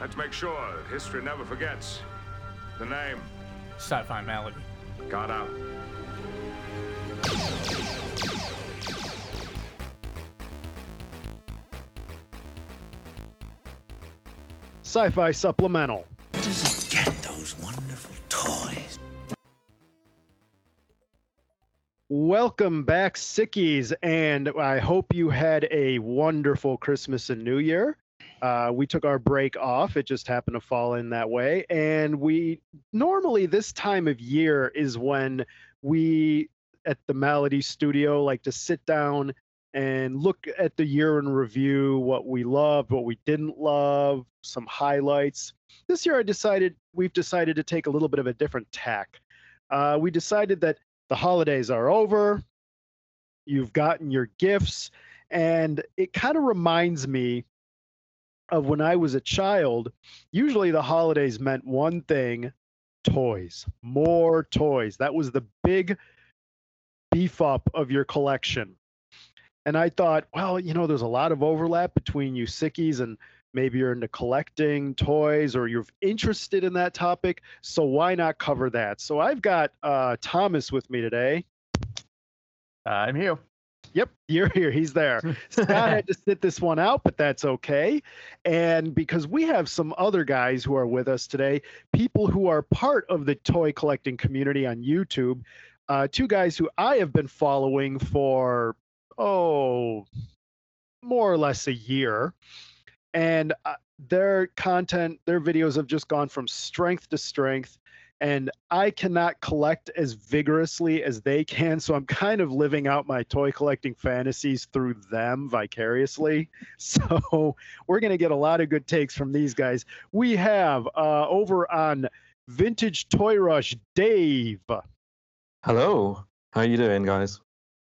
Let's make sure that history never forgets. The name. Sci-fi malady. Got out. Sci-fi supplemental. does he get those wonderful toys? Welcome back, Sickies, and I hope you had a wonderful Christmas and New Year. Uh, we took our break off. It just happened to fall in that way. And we normally, this time of year is when we at the Malady Studio like to sit down and look at the year in review, what we loved, what we didn't love, some highlights. This year, I decided we've decided to take a little bit of a different tack. Uh, we decided that the holidays are over, you've gotten your gifts, and it kind of reminds me of when I was a child. Usually, the holidays meant one thing toys, more toys. That was the big beef up of your collection. And I thought, well, you know, there's a lot of overlap between you sickies and maybe you're into collecting toys or you're interested in that topic. So why not cover that? So I've got uh, Thomas with me today. I'm here. Yep, you're here. He's there. Scott had to sit this one out, but that's okay. And because we have some other guys who are with us today, people who are part of the toy collecting community on YouTube, uh, two guys who I have been following for, oh, more or less a year. And uh, their content, their videos have just gone from strength to strength and I cannot collect as vigorously as they can. So I'm kind of living out my toy collecting fantasies through them vicariously. So we're going to get a lot of good takes from these guys. We have uh, over on Vintage Toy Rush, Dave. Hello. How you doing, guys?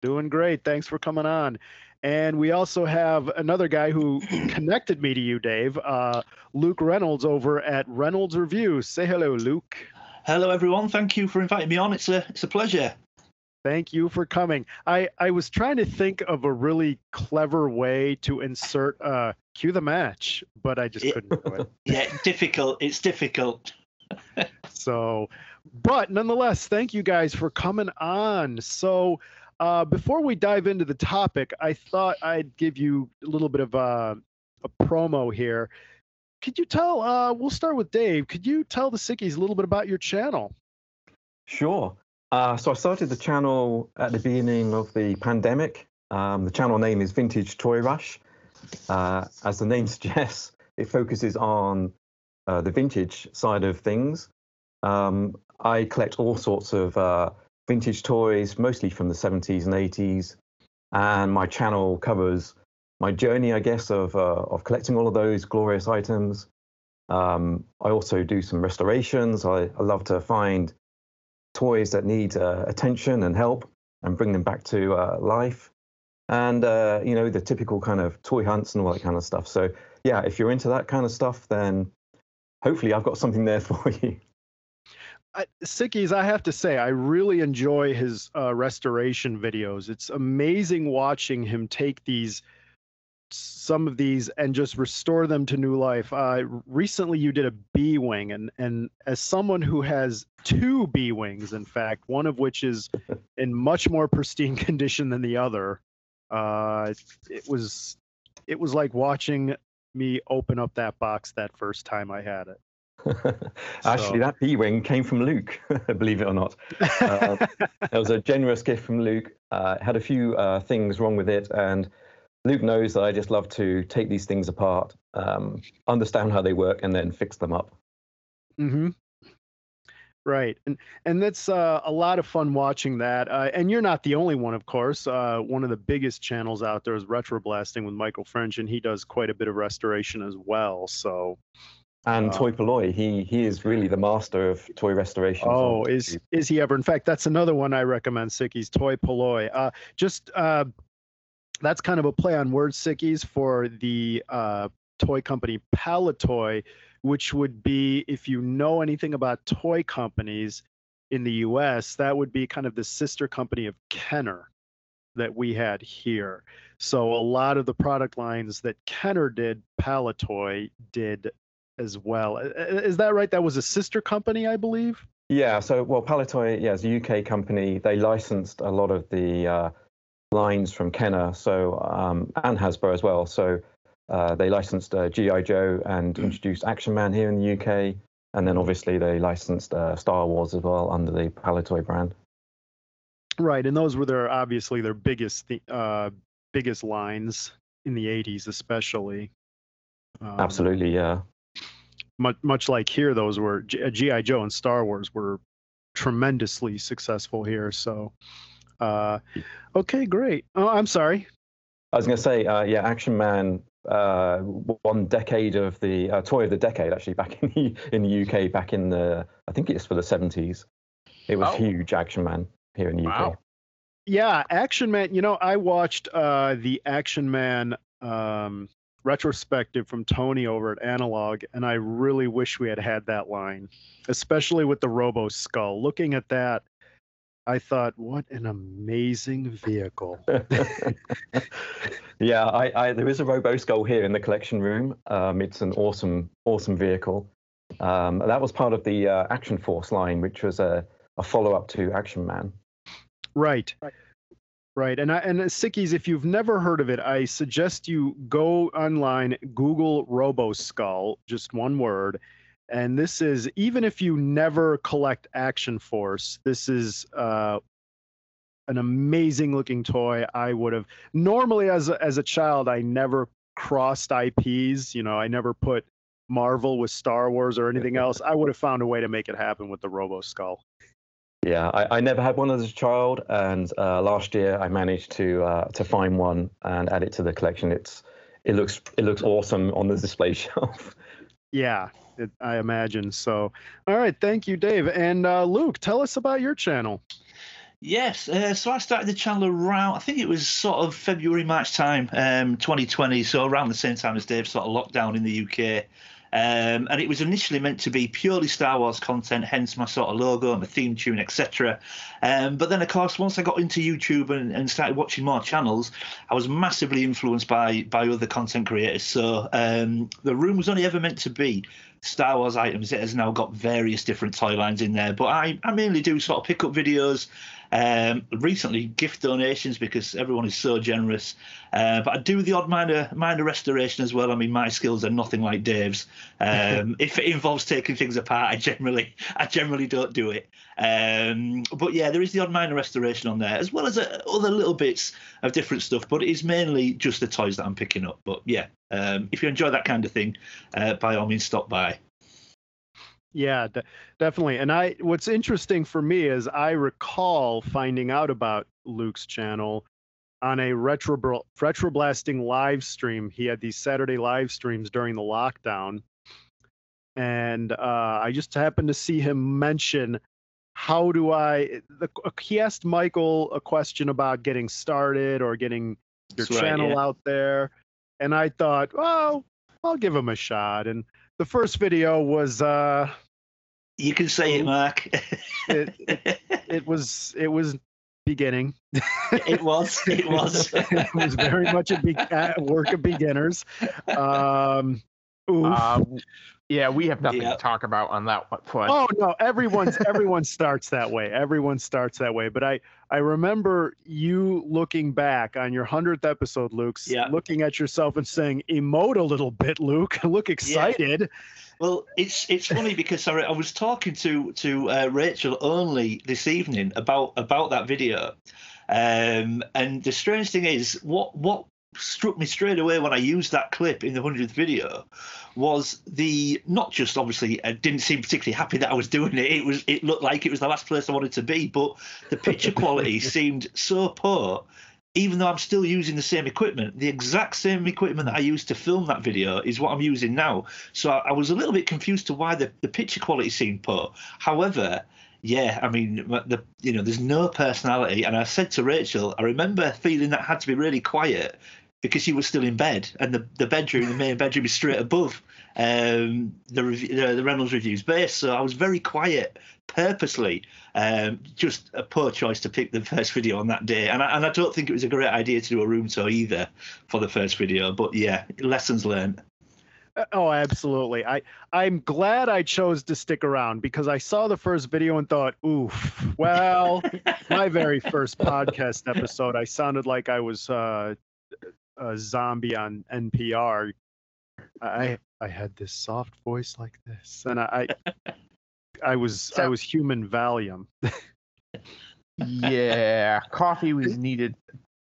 Doing great. Thanks for coming on. And we also have another guy who connected me to you, Dave, uh, Luke Reynolds over at Reynolds Review. Say hello, Luke. Hello, everyone. Thank you for inviting me on. It's a it's a pleasure. Thank you for coming. I, I was trying to think of a really clever way to insert uh, cue the match, but I just couldn't do it. Yeah, difficult. It's difficult. So, but nonetheless, thank you guys for coming on. So, uh, before we dive into the topic, I thought I'd give you a little bit of uh, a promo here. Could you tell? Uh, we'll start with Dave. Could you tell the Sickies a little bit about your channel? Sure. Uh, so I started the channel at the beginning of the pandemic. Um, the channel name is Vintage Toy Rush. Uh, as the name suggests, it focuses on uh, the vintage side of things. Um, I collect all sorts of uh, vintage toys, mostly from the 70s and 80s, and my channel covers my journey, I guess, of uh, of collecting all of those glorious items. Um, I also do some restorations. I, I love to find toys that need uh, attention and help and bring them back to uh, life. And uh, you know the typical kind of toy hunts and all that kind of stuff. So yeah, if you're into that kind of stuff, then hopefully I've got something there for you. Sickies, I have to say, I really enjoy his uh, restoration videos. It's amazing watching him take these, some of these, and just restore them to new life. Uh, recently, you did a B wing, and and as someone who has two B wings, in fact, one of which is in much more pristine condition than the other, uh, it was it was like watching me open up that box that first time I had it. Actually, So- that B wing came from Luke, believe it or not. Uh, it was a generous gift from Luke. Uh, had a few uh, things wrong with it, and Luke knows that I just love to take these things apart, um, understand how they work, and then fix them up. Mm-hmm. Right, and and that's uh, a lot of fun watching that. Uh, and you're not the only one, of course. Uh, one of the biggest channels out there is Retro Blasting with Michael French, and he does quite a bit of restoration as well. So, And Uh, Toy Polloi, he he is really the master of toy restoration. oh, is is he ever? In fact, that's another one I recommend. Sickies Toy Polloi. Uh, just uh, that's kind of a play on words, Sickies, for the uh, toy company Palitoy, which would be if you know anything about toy companies in the U.S., that would be kind of the sister company of Kenner that we had here. So a lot of the product lines that Kenner did, Palitoy did as well. Is that right? That was a sister company, I believe. Yeah, so well, Palitoy, yeah, is a UK company. They licensed a lot of the uh, lines from Kenner, so um, and Hasbro as well. So uh, they licensed uh, GI Joe and introduced Action Man here in the UK, and then obviously they licensed uh, Star Wars as well under the Palitoy brand. Right, and those were their obviously their biggest uh, biggest lines in the '80s, especially. Um, Absolutely, yeah. Much much like here, those were GI Joe and Star Wars were tremendously successful here. So, uh, okay, great. Oh, I'm sorry. I was going to say, uh, yeah, Action Man uh, one decade of the uh, toy of the decade actually back in the in the UK back in the I think it's for the 70s. It was Oh. huge Action Man here in the UK. Wow. Yeah, Action Man. You know, I watched uh, the Action Man um, retrospective from Tony over at Analog, and I really wish we had had that line, especially with the Robo Skull. Looking at that, I thought, what an amazing vehicle. yeah, I, I there is a Robo Skull here in the collection room. Um, it's an awesome, awesome vehicle. Um, that was part of the uh, Action Force line, which was a, a follow up to Action Man. Right. Right. And I, and uh, Sickies, if you've never heard of it, I suggest you go online, Google Robo Skull, just one word. And this is even if you never collect Action Force, this is uh, an amazing looking toy. I would have normally as a, as a child, I never crossed IPs. You know, I never put Marvel with Star Wars or anything else. I would have found a way to make it happen with the Robo Skull. Yeah, I, I never had one as a child, and uh, last year I managed to uh, to find one and add it to the collection. It's it looks it looks awesome on the display shelf. Yeah, it, I imagine so. All right, thank you, Dave. And uh, Luke, tell us about your channel. Yes, uh, so I started the channel around, I think it was sort of February, March time, um, 2020, so around the same time as Dave sort of lockdown in the UK. Um, and it was initially meant to be purely Star Wars content, hence my sort of logo, and the theme tune, etc. Um, but then, of course, once I got into YouTube and, and started watching more channels, I was massively influenced by by other content creators. So um, the room was only ever meant to be Star Wars items. It has now got various different toy lines in there, but I, I mainly do sort of pick up videos. Um, recently, gift donations because everyone is so generous. Uh, but I do the odd minor minor restoration as well. I mean, my skills are nothing like Dave's. Um, if it involves taking things apart, I generally I generally don't do it. Um, but yeah, there is the odd minor restoration on there, as well as uh, other little bits of different stuff. But it is mainly just the toys that I'm picking up. But yeah, um, if you enjoy that kind of thing, uh, by all means, stop by. Yeah, de- definitely. And I, what's interesting for me is I recall finding out about Luke's channel on a retro retro blasting live stream. He had these Saturday live streams during the lockdown, and uh, I just happened to see him mention how do I. The, he asked Michael a question about getting started or getting your That's right, channel yeah. out there, and I thought, oh, I'll give him a shot. And the first video was. Uh, You can say it, Mark. it, it, it was it was beginning. it was. It was. it was very much a be- uh, work of beginners. Um. Um, yeah, we have nothing Yeah. to talk about on that one front. oh no, everyone's everyone starts that way. Everyone starts that way. But I I remember you looking back on your hundredth episode, Luke, s- Yeah. looking at yourself and saying, "Emote a little bit, Luke. Look excited." Well, it's it's funny because sorry, I was talking to to uh, Rachel only this evening about about that video, um, and the strange thing is what what struck me straight away when I used that clip in the hundredth video was the not just obviously I didn't seem particularly happy that I was doing it. It was it looked like it was the last place I wanted to be, but the picture quality seemed so poor even though I'm still using the same equipment, the exact same equipment that I used to film that video is what I'm using now. So I, I was a little bit confused to why the, the picture quality seemed poor. However, yeah, I mean, the you know, there's no personality. And I said to Rachel, I remember feeling that had to be really quiet because she was still in bed, and the, the bedroom, the main bedroom, is straight above um, the, the the Reynolds reviews base. So I was very quiet purposely. Um, just a poor choice to pick the first video on that day, and I, and I don't think it was a great idea to do a room tour either for the first video. But yeah, lessons learned. Uh, Oh, absolutely. I I'm glad I chose to stick around because I saw the first video and thought, "Oof." Well, my very first podcast episode, I sounded like I was uh, a zombie on NPR. I I had this soft voice like this, and I I, I was I was human Valium. yeah, coffee was needed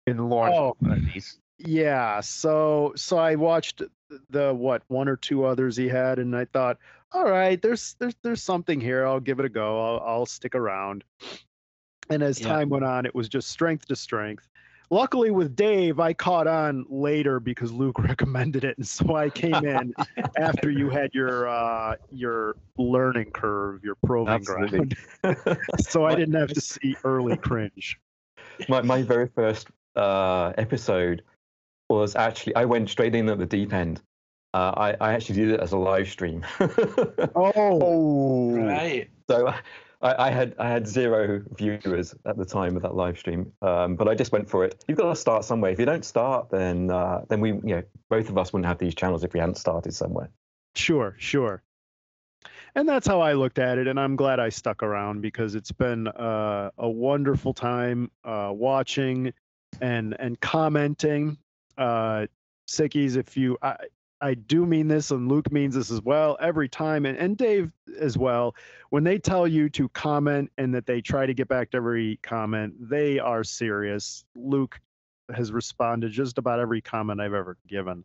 in large launch Oh. of one of these. Yeah, so so I watched the what one or two others he had, and I thought, all right, there's there's there's something here. I'll give it a go. I'll I'll stick around. And as Yeah. time went on, it was just strength to strength. Luckily, with Dave, I caught on later because Luke recommended it, and so I came in after you had your uh, your learning curve, your proving Absolutely. ground. so I didn't have to see early cringe. my, my very first uh, episode was actually I went straight in at the deep end. Uh, I, I actually did it as a live stream. Oh, Oh, Right. so I, I had I had zero viewers at the time of that live stream, um, but I just went for it. You've got to start somewhere. If you don't start, then uh, then we you know both of us wouldn't have these channels if we hadn't started somewhere. Sure, sure. And that's how I looked at it, and I'm glad I stuck around because it's been uh, a wonderful time uh, watching and and commenting. Uh, Sickies, if you, I, I do mean this, and Luke means this as well. Every time, and, and Dave as well, when they tell you to comment and that they try to get back to every comment, they are serious. Luke has responded just about every comment I've ever given,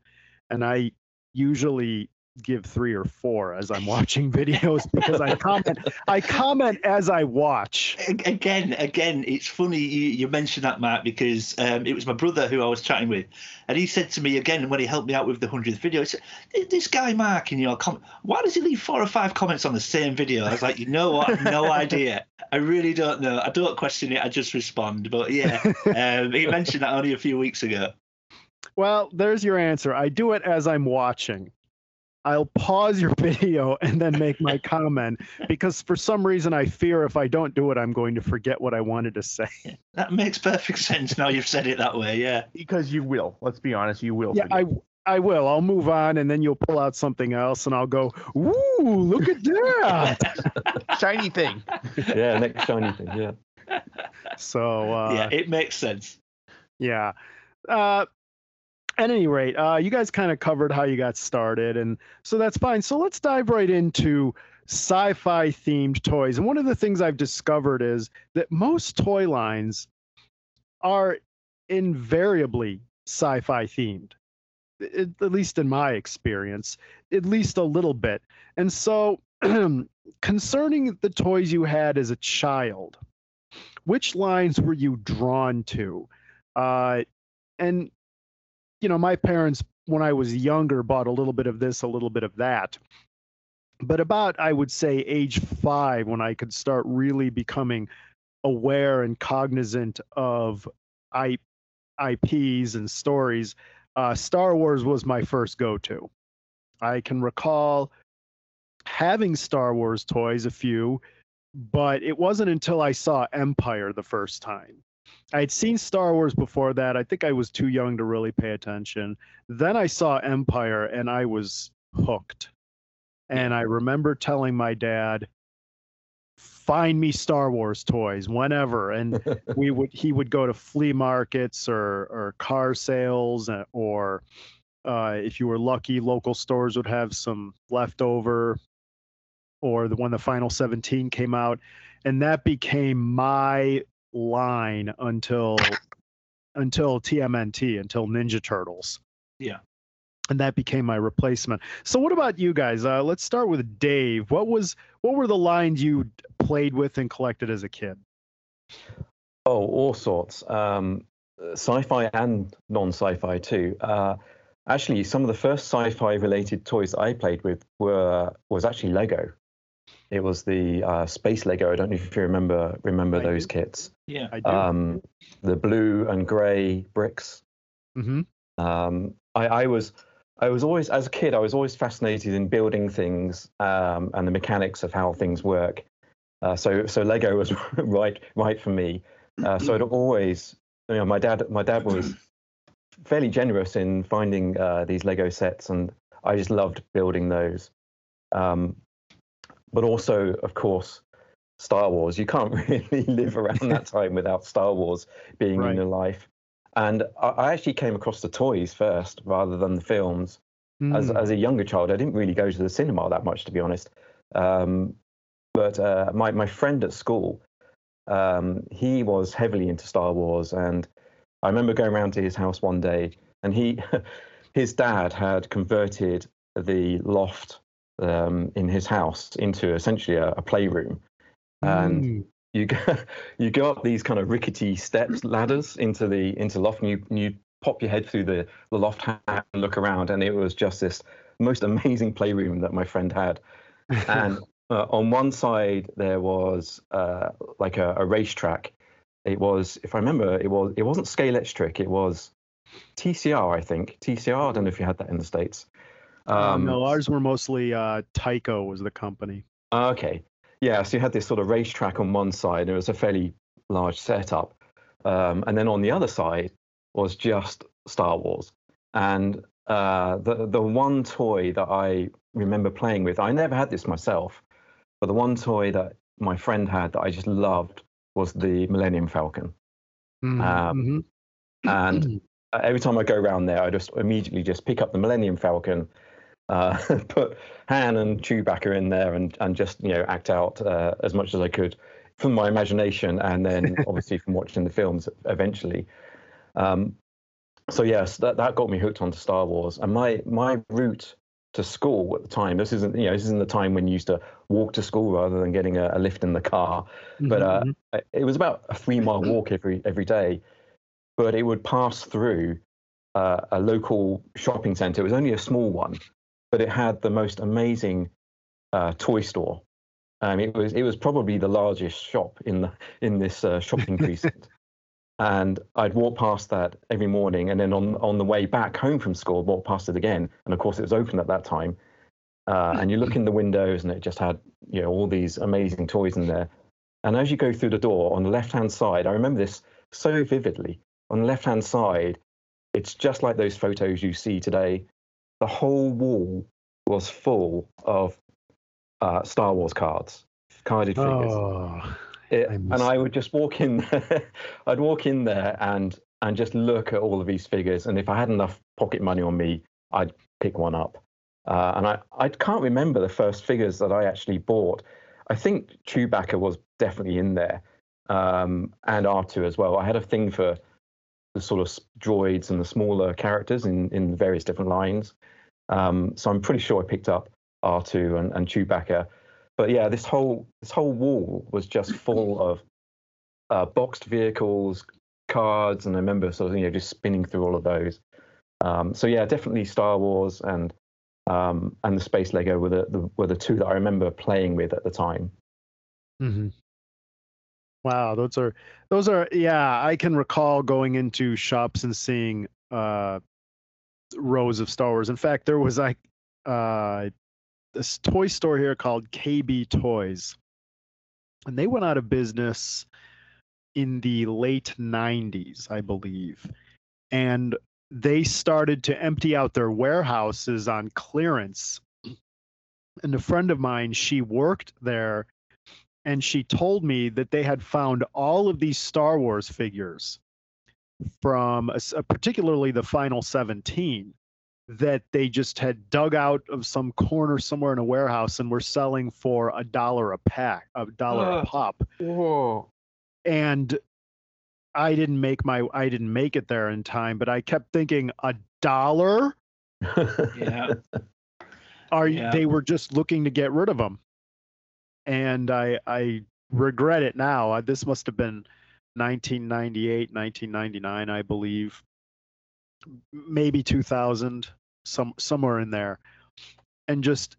and I usually give three or four as I'm watching videos because I comment I comment as I watch. Again, again, it's funny you, you mentioned that, Mark, because um, it was my brother who I was chatting with, and he said to me again when he helped me out with the hundredth video, he said, "This guy Mark in your comment, why does he leave four or five comments on the same video?" I was like, "You know what? No idea. I really don't know. I don't question it. I just respond." But yeah, um, he mentioned that only a few weeks ago. Well, there's your answer. I do it as I'm watching. I'll pause your video and then make my comment because for some reason I fear if I don't do it, I'm going to forget what I wanted to say. That makes perfect sense now you've said it that way. Yeah. because you will. Let's be honest, you will. Yeah, I forget. I will. I'll move on and then you'll pull out something else and I'll go, "Ooh, look at that." shiny thing. Yeah, next shiny thing. Yeah. so, uh yeah, it makes sense. Yeah. Uh, at any rate, uh, you guys kind of covered how you got started, and so that's fine. So let's dive right into sci-fi themed toys. And one of the things I've discovered is that most toy lines are invariably sci-fi themed, at least in my experience, at least a little bit. And so, concerning the toys you had as a child, which lines were you drawn to? Uh, and you know, my parents, when I was younger, bought a little bit of this, a little bit of that. But about, I would say, age five, when I could start really becoming aware and cognizant of I, IPs and stories, uh, Star Wars was my first go-to. I can recall having Star Wars toys, a few, but it wasn't until I saw Empire the first time. I had seen Star Wars before that. I think I was too young to really pay attention. Then I saw Empire and I was hooked. And I remember telling my dad, find me Star Wars toys whenever. And we would he would go to flea markets or or car sales uh, or uh, if you were lucky, local stores would have some leftover or the when the final 17 came out and that became my line until until TMNT until Ninja Turtles. Yeah. And that became my replacement. So what about you guys? Uh, let's start with Dave. What was what were the lines you played with and collected as a kid? Oh, all sorts. Um, sci-fi and non-sci-fi too. Uh, actually, some of the first sci-fi related toys I played with were was actually Lego. It was the uh, space Lego. I don't know if you remember remember I those do. kits. Yeah. I do. Um, the blue and grey bricks. hmm Um, I, I was I was always as a kid I was always fascinated in building things um, and the mechanics of how things work. Uh, so so Lego was right right for me. Uh, so I'd always you know my dad my dad was fairly generous in finding uh, these Lego sets and I just loved building those. Um, but also, of course, Star Wars. You can't really live around that time without Star Wars being Right. in your life. And I, actually came across the toys first rather than the films. As, Mm. as a younger child, I didn't really go to the cinema that much, to be honest. Um, but uh, my, my friend at school, um, he was heavily into Star Wars. And I remember going around to his house one day, and he, his dad had converted the loft um, in his house into essentially a, a playroom. And Mm. you go you go up these kind of rickety steps ladders into the into loft and you you pop your head through the, the loft and look around and it was just this most amazing playroom that my friend had and uh, on one side there was uh, like a, a racetrack it was if i remember it was it wasn't scalextric it was tcr i think tcr i don't know if you had that in the states Um, no, ours were mostly uh, Tyco was the company. Okay. Yeah, so you had this sort of racetrack on one side, and it was a fairly large setup. Um, and then on the other side was just Star Wars. And uh, the the one toy that I remember playing with, I never had this myself, but the one toy that my friend had that I just loved was the Millennium Falcon. Mhm, Um, mhm. And uh, every time I go around there, I just immediately just pick up the Millennium Falcon, uh, put Han and Chewbacca in there, and and just you know act out uh, as much as I could from my imagination, and then obviously from watching the films eventually. Um, so yes, that that got me hooked onto Star Wars, and my my route to school at the time. This isn't you know this isn't the time when you used to walk to school rather than getting a, a lift in the car but uh, Mhm, it was about a three mile walk every every day but it would pass through uh, a local shopping center it was only a small one but it had the most amazing uh, toy store. Um, it was it was probably the largest shop in the in this uh, shopping precinct. And I'd walk past that every morning and then on on the way back home from school walk past it again. And of course it was open at that time. Uh, and you look in the windows and it just had you know all these amazing toys in there. And as you go through the door on the left hand side i remember this so vividly. On the left hand side it's just like those photos you see today the whole wall was full of uh, star wars cards carded figures Oh, it, I and I would just walk in there. I'd walk in there and and just look at all of these figures. And if I had enough pocket money on me, I'd pick one up. Uh, and I, I can't remember the first figures that I actually bought. I think Chewbacca was definitely in there, um, and R2 as well. I had a thing for the sort of droids and the smaller characters in, in various different lines. Um, so I'm pretty sure I picked up R2 and, and Chewbacca but yeah, this whole this whole wall was just full of uh, boxed vehicles, cards, and I remember sort of you know just spinning through all of those. Um, so yeah, definitely Star Wars and um, and the Space Lego were the, the were the two that I remember playing with at the time. mhm. Wow, those are those are yeah. I can recall going into shops and seeing uh, rows of Star Wars. In fact, there was like uh, this toy store here called KB Toys, and they went out of business in the late 90s, I believe. And they started to empty out their warehouses on clearance. And a friend of mine, she worked there and she told me that they had found all of these Star Wars figures from a s- uh, particularly the final 17 that they just had dug out of some corner somewhere in a warehouse and were selling for a dollar a pack, a dollar a pop. Whoa. And I didn't make my I didn't make it there in time, but I kept thinking a dollar Yeah. are Yeah. they were just looking to get rid of them and i i regret it now this must have been 1998 1999 i believe maybe 2000 some somewhere in there and just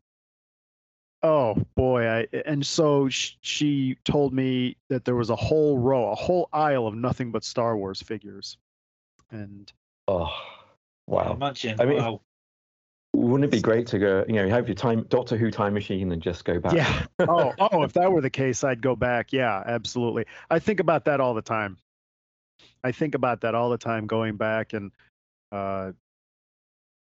oh boy i and so sh- she told me that there was a whole row a whole aisle of nothing but star wars figures and oh, wow! Imagine. I mean, wow. Wouldn't it be great to go? You know, have your time Doctor Who time machine and just go back. Yeah. oh, oh, if that were the case, I'd go back. Yeah, absolutely. I think about that all the time. I think about that all the time, going back and uh,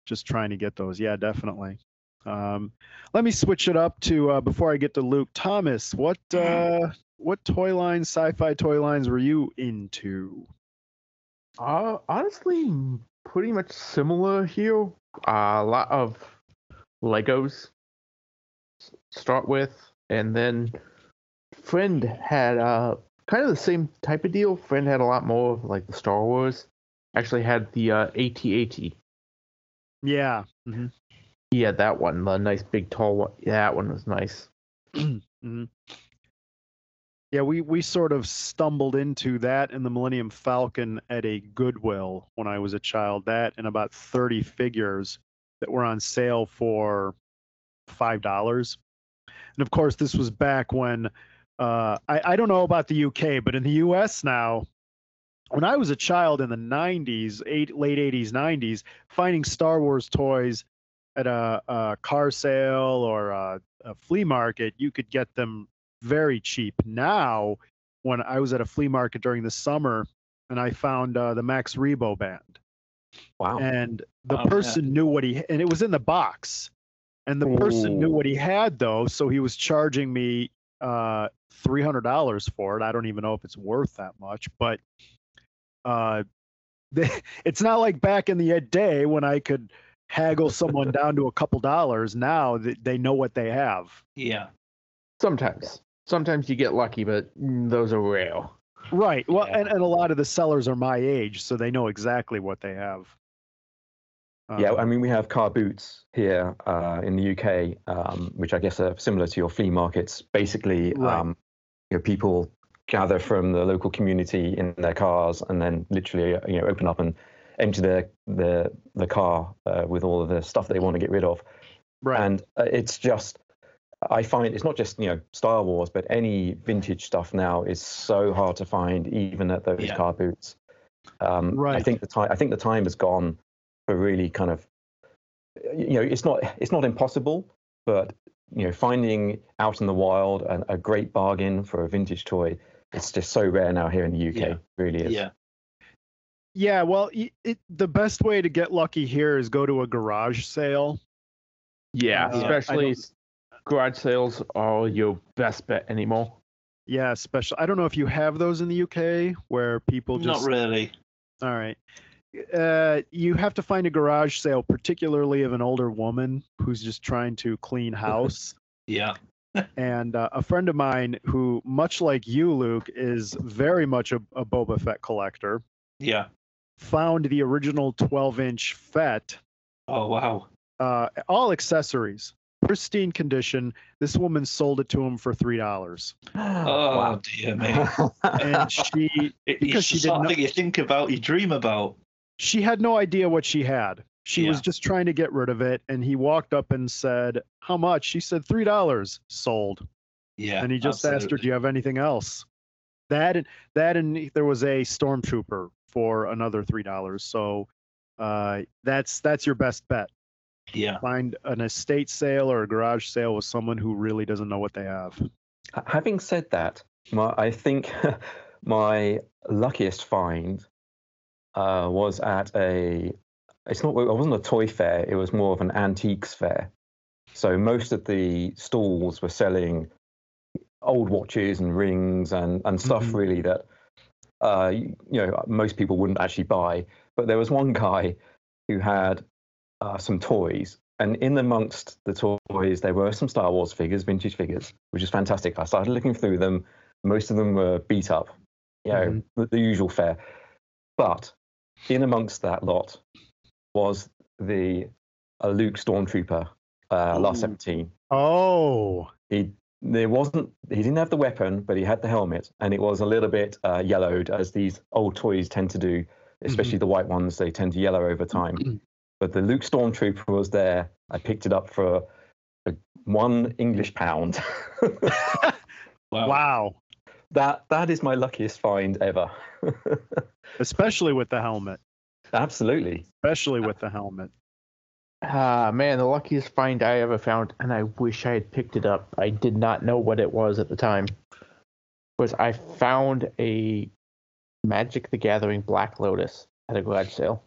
just trying to get those. Yeah, definitely. Um, let me switch it up to uh, before I get to Luke Thomas. What uh, what toy lines, sci-fi toy lines, were you into? Uh, honestly, pretty much similar here. Uh, a lot of Legos start with, and then Friend had uh kind of the same type of deal. Friend had a lot more of like the Star Wars. Actually, had the uh, AT-AT. Yeah. hmm He had that one, the nice big tall one. Yeah, that one was nice. hmm Yeah, we we sort of stumbled into that and the Millennium Falcon at a Goodwill when I was a child. That and about thirty figures that were on sale for five dollars. And of course, this was back when uh, I I don't know about the UK, but in the US now, when I was a child in the '90s, eight, late '80s, '90s, finding Star Wars toys at a, a car sale or a, a flea market, you could get them very cheap. Now, when I was at a flea market during the summer and I found uh, the Max Rebo band, Wow. and the Oh, yeah. person knew what he and it was in the box, and the person knew what he had though, so he was charging me uh, three hundred dollars for it. I don't even know if it's worth that much, but uh, they, it's not like back in the day when I could haggle someone down to a couple dollars. Now they, they know what they have. Yeah. Sometimes, sometimes you get lucky, but those are rare. Right. Well, Yeah. and, and a lot of the sellers are my age, so they know exactly what they have. Yeah, Um, I mean, we have car boots here uh, in the UK, um, which I guess are similar to your flea markets. Basically, Right. um, you know, people gather from the local community in their cars and then literally, uh, you know, open up and empty their the the car uh, with all of the stuff they want to get rid of. right. And uh, it's just, I find it's not just you know Star Wars, but any vintage stuff now is so hard to find, even at those Yeah. car boots. Um, I think the time I think the time has gone for really kind of, you know, it's not it's not impossible, but you know, finding out in the wild an, a great bargain for a vintage toy, it's just so rare now here in the UK. Yeah. Really is. Yeah. Yeah, well, y- it, the best way to get lucky here is go to a garage sale. Yeah, Uh, especially don't- s- garage sales are your best bet anymore. Yeah, special. I don't know if you have those in the UK where people just Not really. all right. Uh, you have to find a garage sale, particularly of an older woman who's just trying to clean house. Yeah. and uh, a friend of mine who, much like you, Luke, is very much a, a Boba Fett collector, Yeah. found the original 12-inch Fett Oh wow. uh, all accessories, pristine condition. This woman sold it to him for three dollars, Oh wow. dear me. and she It, Because it's she did sort of not- thing you think about, you dream about. she had no idea what she had. She was just trying to get rid of it, and he walked up and said, "How much?" She said, three dollars." Sold, Yeah. and he just asked her, "Do you have anything else?" That and that, and there was a stormtrooper for another three dollars. So uh, that's that's your best bet. Yeah. Find an estate sale or a garage sale with someone who really doesn't know what they have. Having said that, my, I think my luckiest find uh, was at a. It's not. It wasn't a toy fair. It was more of an antiques fair. So most of the stalls were selling old watches and rings and and stuff Mhm. really that uh, you, you know most people wouldn't actually buy. But there was one guy who had uh, some toys, and in amongst the toys there were some Star Wars figures, vintage figures, which is fantastic. I started looking through them. Most of them were beat up, you know, Mhm. the, the usual fare. But in amongst that lot was the a Luke Stormtrooper, uh, last Ooh. seventeen. Oh, He there wasn't he didn't have the weapon, but he had the helmet, and it was a little bit uh, yellowed, as these old toys tend to do, especially the white ones. They tend to yellow over time. but the Luke Stormtrooper was there. I picked it up for, for one English pound. Wow. wow! that that is my luckiest find ever. Especially with the helmet. Absolutely. Especially with the helmet. Ah, man, the luckiest find I ever found, and I wish I had picked it up. I did not know what it was at the time. Was I found a Magic the Gathering Black Lotus at a garage sale.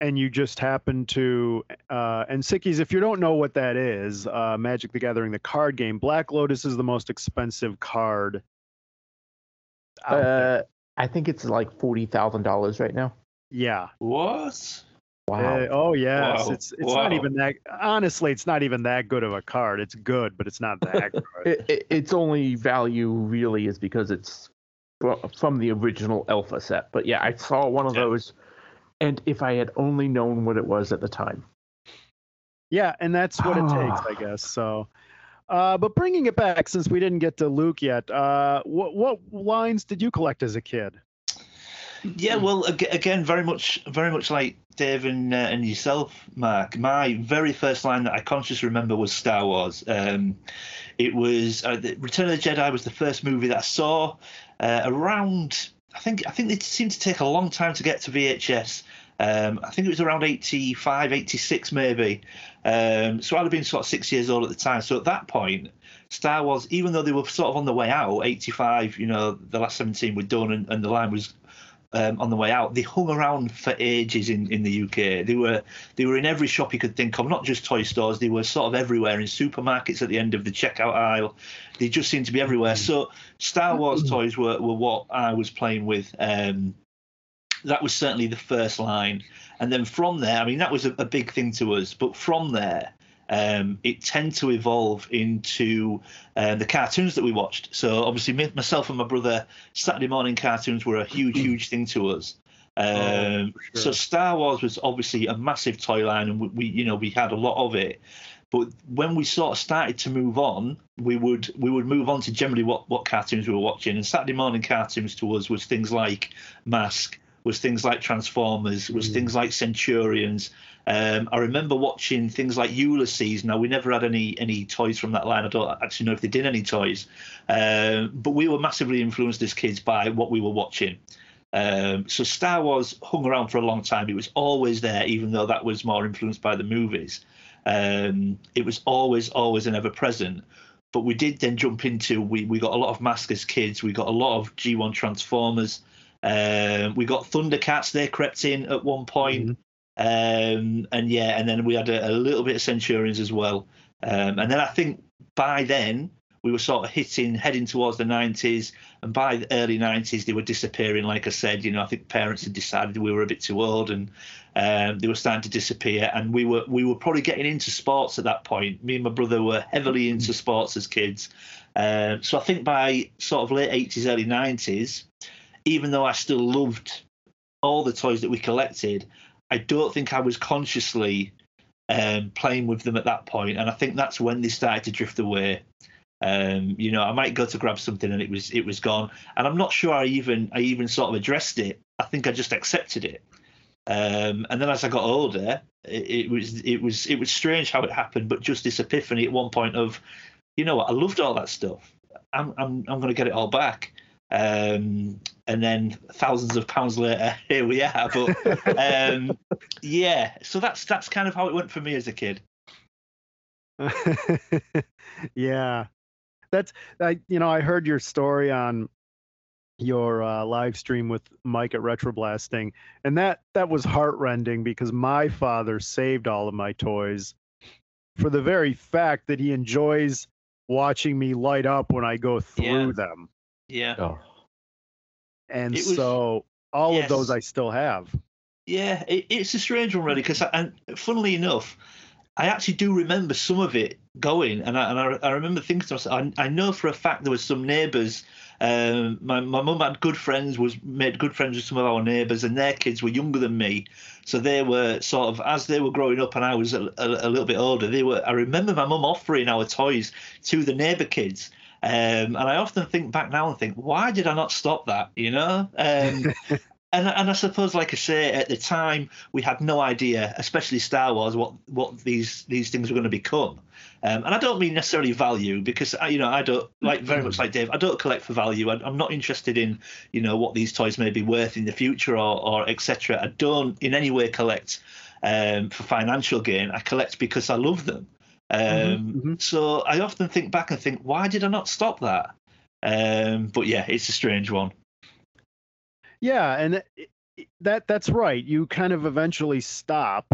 And you just happen to uh, and Sickies, if you don't know what that is, uh, Magic the Gathering, the card game, Black Lotus is the most expensive card. Uh, I think it's like forty thousand dollars right now. yeah. What? Wow. Uh, oh yes, Wow. it's it's not even that. Honestly, it's not even that good of a card. It's good, but it's not that good. it, it, its only value really is because it's from the original alpha set. But yeah, I saw one of Yeah. Those, and if I had only known what it was at the time, Yeah, and that's what it takes, I guess. So, uh, but bringing it back, since we didn't get to Luke yet, uh, what what lines did you collect as a kid? Yeah, well, again, very much, very much like Dave and, uh, and yourself, Mark. My very first line that I consciously remember was Star Wars. Um, it was uh, the Return of the Jedi was the first movie that I saw uh, around. I think I think it seemed to take a long time to get to VHS. Um, I think it was around 85, 86 maybe. Um, so I'd have been sort of six years old at the time. So at that point, Star Wars, even though they were sort of on the way out, 85, you know, the last 17 were done and, and the line was um, on the way out. They hung around for ages in, in the UK. They were they were in every shop you could think of, not just toy stores. They were sort of everywhere in supermarkets at the end of the checkout aisle. They just seemed to be everywhere. So Star Wars toys were, were what I was playing with. Um, that was certainly the first line, and then from there, I mean, that was a, a big thing to us. But from there, um, it tended to evolve into uh, the cartoons that we watched. So obviously, me, myself and my brother, Saturday morning cartoons were a huge, huge thing to us. Um, for sure. So Star Wars was obviously a massive toy line, and we, we, you know, we had a lot of it. But when we sort of started to move on, we would we would move on to generally what what cartoons we were watching. And Saturday morning cartoons to us was things like Mask, was things like Transformers, was things like Centurions. Um, I remember watching things like Ulysses. Now we never had any any toys from that line. I don't actually know if they did any toys, um, but we were massively influenced as kids by what we were watching. Um, so Star Wars hung around for a long time. It was always there, even though that was more influenced by the movies. Um, it was always, always and ever present. But we did then jump into we we got a lot of Mask as kids. We got a lot of G1 Transformers. Um, we got Thundercats. They crept in at one point. Um, and yeah, and then we had a, a little bit of Centurions as well. Um, and then I think by then we were sort of hitting, heading towards the 90s. And by the early 90s, they were disappearing. Like I said, you know, I think parents had decided we were a bit too old and um, they were starting to disappear. And we were we were probably getting into sports at that point. Me and my brother were heavily into sports as kids. Um, so I think by sort of late 80s, early 90s, even though I still loved all the toys that we collected, I don't think I was consciously um, playing with them at that point. point, and I think that's when they started to drift away. Um, you know, I might go to grab something and it was it was gone, and I'm not sure I even I even sort of addressed it. I think I just accepted it. Um, and then as I got older, it, it was it was it was strange how it happened, but just this epiphany at one point of, you know what, I loved all that stuff. I'm I'm I'm going to get it all back. Um, and then thousands of pounds later, here we are. But um, yeah, so that's that's kind of how it went for me as a kid. yeah, that's I. You know, I heard your story on your uh, live stream with Mike at Retroblasting, and that that was heartrending because my father saved all of my toys for the very fact that he enjoys watching me light up when I go through Yeah. them, Yeah, Oh, and was- so all of those. I still have. yeah, it, it's a strange one really, because and funnily enough, I actually do remember some of it going, and I and I, I remember thinking to myself, I, I know for a fact there was some neighbours. Um, my my mum had good friends, was made good friends with some of our neighbours, and their kids were younger than me, so they were sort of as they were growing up, and I was a, a, a little bit older. They were. I remember my mum offering our toys to the neighbour kids. Um, and I often think back now and think, why did I not stop that? You know, um, and and I suppose, like I say, at the time we had no idea, especially Star Wars, what what these these things were going to become. Um, and I don't mean necessarily value because I, you know I don't like very much like Dave. I don't collect for value. I, I'm not interested in you know what these toys may be worth in the future or or etc. I don't in any way collect um, for financial gain. I collect because I love them. Um, mhm. So I often think back and think, why did I not stop that? Um, but yeah, it's a strange one. Yeah, and that that's right. You kind of eventually stop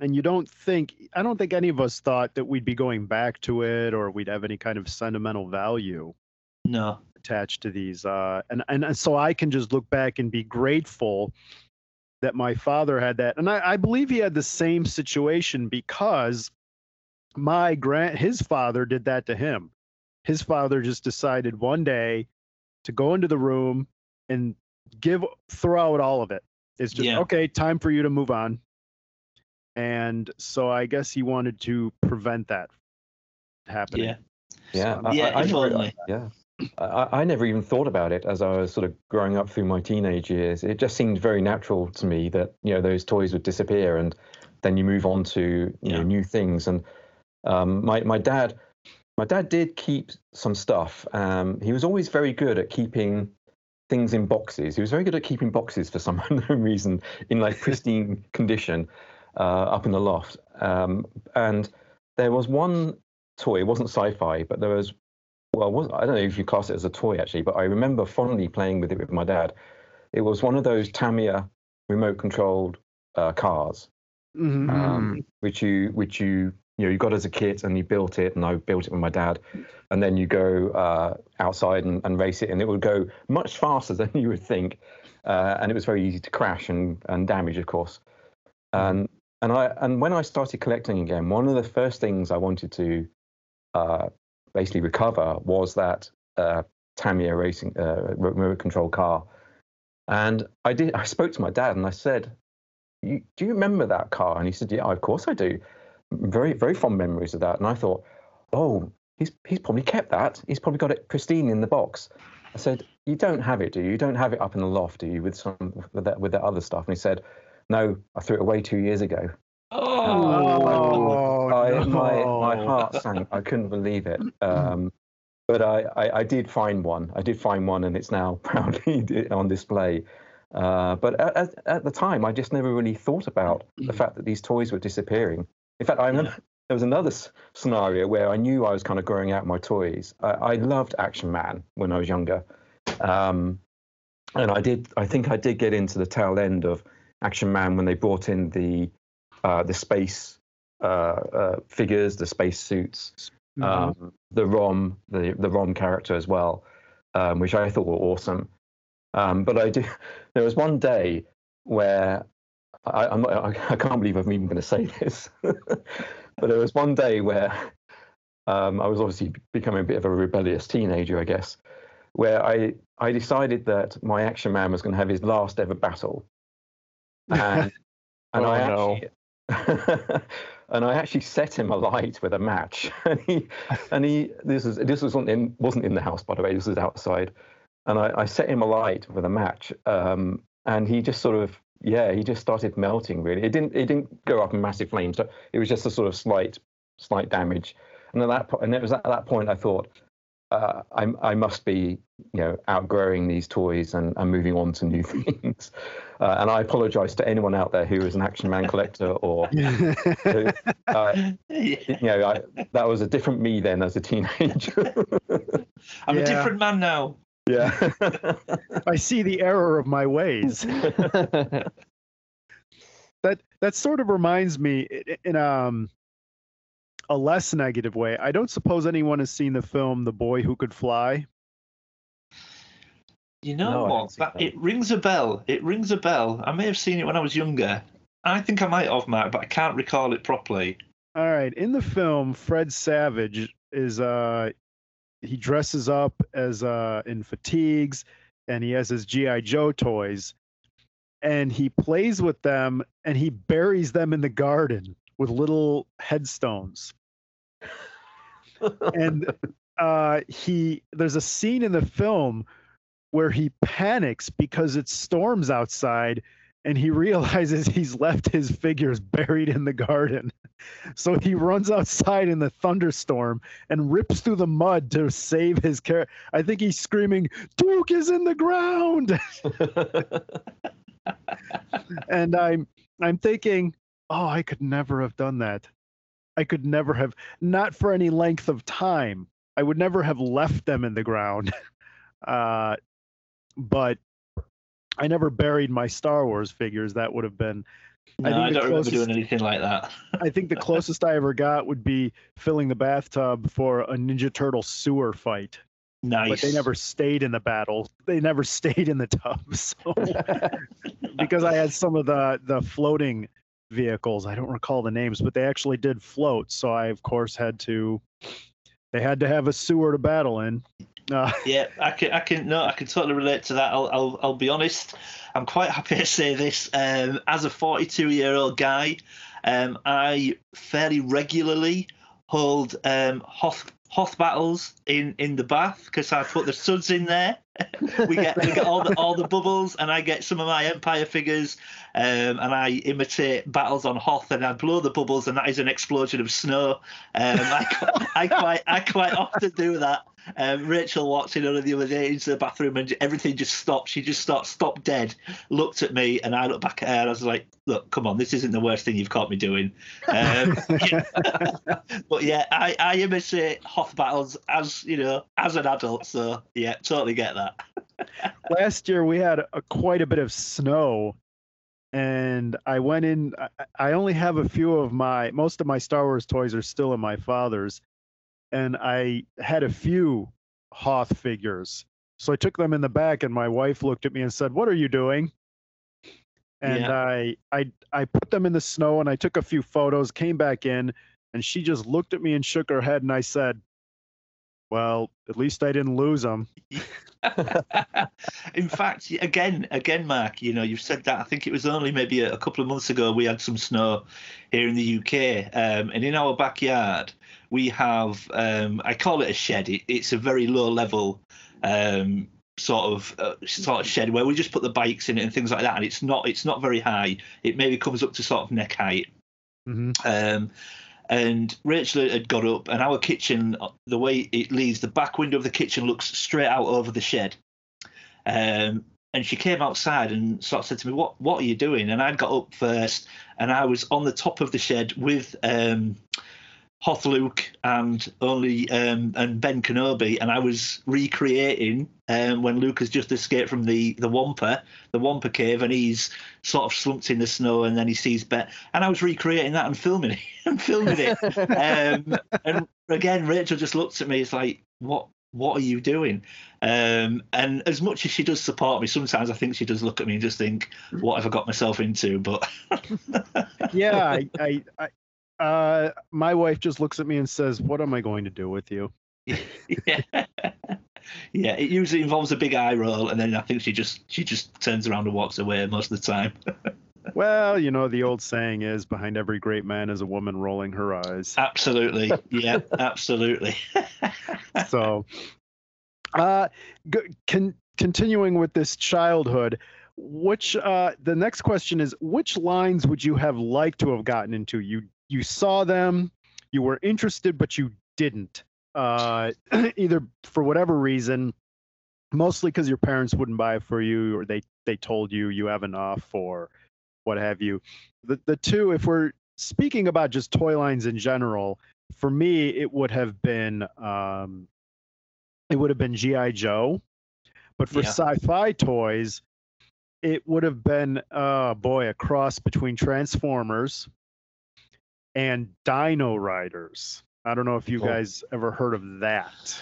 and you don't think I don't think any of us thought that we'd be going back to it or we'd have any kind of sentimental value No. attached to these. Uh, and, and and so I can just look back and be grateful that my father had that. And I, I believe he had the same situation because my grand his father did that to him. His father just decided one day to go into the room and give throw out all of it. It's just Yeah. okay, time for you to move on. And so I guess he wanted to prevent that happening. Yeah. Yeah, So- Yeah, I, I never, yeah. I, I never even thought about it as I was sort of growing up through my teenage years. It just seemed very natural to me that you know those toys would disappear and then you move on to you know new things. And um, my my dad, my dad did keep some stuff. Um, he was always very good at keeping things in boxes. He was very good at keeping boxes for some unknown reason in like pristine condition uh, up in the loft. Um, and there was one toy. It wasn't sci-fi, but there was well, was, I don't know if you class it as a toy actually, but I remember fondly playing with it with my dad. It was one of those Tamiya remote-controlled uh, cars, Mhm. um, which you which you you know you got as a kit and you built it, and I built it with my dad, and then you go uh, outside and, and race it, and it would go much faster than you would think, uh, and it was very easy to crash and and damage, of course. And and I and when I started collecting again, one of the first things I wanted to uh, basically recover was that uh, Tamiya racing uh, remote control car. And I did. I spoke to my dad and I said, you, "Do you remember that car?" And he said, "Yeah, of course I do. Very very fond memories of that." And I thought, "Oh, he's he's probably kept that. He's probably got it pristine in the box." I said, "You don't have it, do you? You don't have it up in the loft, do you? With some with that with that other stuff?" And he said, "No, I threw it away two years ago." Oh. Oh, I, my my heart sank. I couldn't believe it. Um, but I, I, I did find one. I did find one, and it's now proudly on display. Uh, but at, at, at the time, I just never really thought about the fact that these toys were disappearing. In fact, I remember there was another scenario where I knew I was kind of growing out my toys. I, I loved Action Man when I was younger, um, and I did. I think I did get into the tail end of Action Man when they brought in the uh, the space uh, uh, figures, the space suits, Mhm. um, the ROM, the the ROM character as well, um, which I thought were awesome. Um, but I do. There was one day where I, I'm not, I, I can't believe I'm even going to say this, but there was one day where um, I was obviously becoming a bit of a rebellious teenager, I guess, where I I decided that my Action Man was going to have his last ever battle, and and Oh, I no. actually. and I actually set him alight with a match, and he, and he. This was this wasn't in wasn't in the house, by the way. This was outside, and I, I set him alight with a match, um, and he just sort of yeah, he just started melting. Really, it didn't it didn't go up in massive flames. So it was just a sort of slight slight damage, and at that point, and it was at that point I thought. Uh, I, I must be, you know, outgrowing these toys and, and moving on to new things. Uh, and I apologise to anyone out there who is an Action Man collector or uh, Yeah. you know, I, that was a different me then as a teenager. I'm Yeah. a different man now. Yeah. I see the error of my ways. that that sort of reminds me in um a less negative way. I don't suppose anyone has seen the film The Boy Who Could Fly. You know No, what? That, that. it rings a bell. It rings a bell. I may have seen it when I was younger. I think I might have, Mark, but I can't recall it properly. All right, in the film, Fred Savage is uh he dresses up as uh in fatigues and he has his GI Joe toys and he plays with them and he buries them in the garden with little headstones. and uh he there's a scene in the film where he panics because it storms outside and he realizes he's left his figures buried in the garden. So he runs outside in the thunderstorm and rips through the mud to save his character. I think he's screaming, "Duke is in the ground!" and I'm I'm thinking, "Oh, I could never have done that. I could never have not for any length of time. I would never have left them in the ground." Uh, but I never buried my Star Wars figures. That would have been. No, think I, don't remember doing anything like that. I think the closest I ever got would be filling the bathtub for a Ninja Turtle sewer fight. Nice. But they never stayed in the battle. They never stayed in the tub. So because I had some of the the floating vehicles, I don't recall the names, but they actually did float. So I of course had to. They had to have a sewer to battle in. Uh, Yeah, I can, I can, no, I can totally relate to that. I'll, I'll, I'll be honest. I'm quite happy to say this. Um, as a 42 year old guy, um, I fairly regularly hold um, Hoth, Hoth battles in, in the bath because I put the suds in there. we get we get all the all the bubbles, and I get some of my Empire figures, um, and I imitate battles on Hoth, and I blow the bubbles, and that is an explosion of snow. Um, I, I quite I quite often do that. Um, Rachel walks in the other day into the bathroom and everything just stopped. She just stopped, stopped dead, looked at me, and I looked back at her. I was like, "Look, come on, this isn't the worst thing you've caught me doing." Um, yeah. but yeah, I, I imitate Hoth battles as you know as an adult. So yeah, totally get that. last year we had a, quite a bit of snow and i went in I, I only have a few of my most of my star wars toys are still in my father's and i had a few hoth figures so i took them in the back and my wife looked at me and said what are you doing and Yeah. I, I i put them in the snow and i took a few photos came back in and she just looked at me and shook her head and i said well at least i didn't lose them In fact, again, again, Mark, you know, you've said that. I think it was only maybe a, a couple of months ago we had some snow here in the UK, um, and in our backyard we have. Um, I call it a shed. It, it's a very low level. Um, sort of uh, sort of shed where we just put the bikes in it and things like that and it's not it's not very high it maybe comes up to sort of neck height Mhm. And Rachel had got up, and our kitchen, the way it leads, the back window of the kitchen looks straight out over the shed. Um, and she came outside and sort of said to me, "What What are you doing?" And I'd got up first, and I was on the top of the shed with um, Hoth Luke and only um, and Ben Kenobi, and I was recreating um, when Luke has just escaped from the the Wampa, the Wampa cave, and he's sort of slumped in the snow, and then he sees Ben, and I was recreating that and filming it and filming it. um, and again, Rachel just looks at me. It's like, what what are you doing? Um, and as much as she does support me, sometimes I think she does look at me and just think, what have I got myself into? But yeah, I, I, I uh, my wife just looks at me and says, "What am I going to do with you?" yeah. yeah, it usually involves a big eye roll, and then I think she just she just turns around and walks away most of the time. Well, you know, the old saying is, "Behind every great man is a woman rolling her eyes." absolutely, yeah, absolutely. so, uh, con- continuing with this childhood, which uh, the next question is, which lines would you have liked to have gotten into? You you saw them, you were interested, but you didn't. Uh, either for whatever reason, mostly because your parents wouldn't buy it for you, or they they told you you have enough, or what have you. The the two, if we're speaking about just toy lines in general, for me it would have been um, it would have been GI Joe, but for Yeah. sci-fi toys, it would have been uh boy a cross between Transformers and Dino Riders. I don't know if you Cool. guys ever heard of that.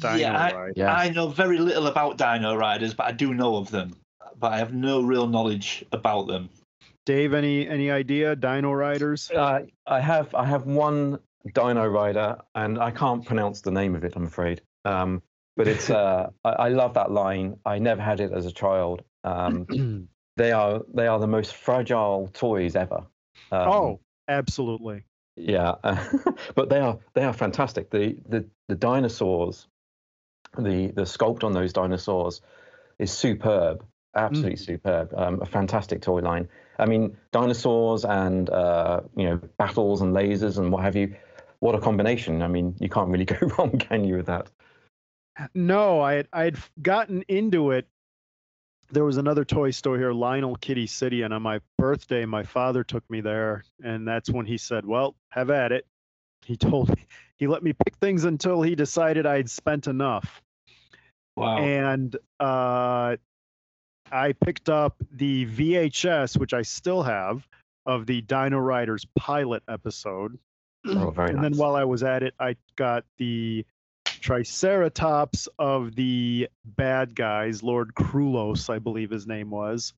Dino Yeah, Riders. Yeah. I know very little about Dino Riders, but I do know of them. But I have no real knowledge about them. Dave, any any idea? Dino Riders? Uh, I have I have one Dino Rider, and I can't pronounce the name of it. I'm afraid. Um, but it's uh, I, I love that line. I never had it as a child. Um, they are they are the most fragile toys ever. Um, oh, absolutely. yeah, but they are they are fantastic. The the the dinosaurs, the the sculpt on those dinosaurs is superb, absolutely superb. Um, a fantastic toy line. I mean, dinosaurs and uh, you know battles and lasers and what have you. What a combination! I mean, you can't really go wrong, can you, with that? No, I had I had gotten into it. There was another toy store here, Lionel Kiddie City, and on my birthday, my father took me there, and that's when he said, "Well, have at it." He told me he let me pick things until he decided I'd spent enough. Wow. And uh, I picked up the VHS, which I still have, of the Dino Riders pilot episode. Oh, very and nice. then while I was at it, I got the Triceratops of the bad guys, Lord Krulos, I believe his name was,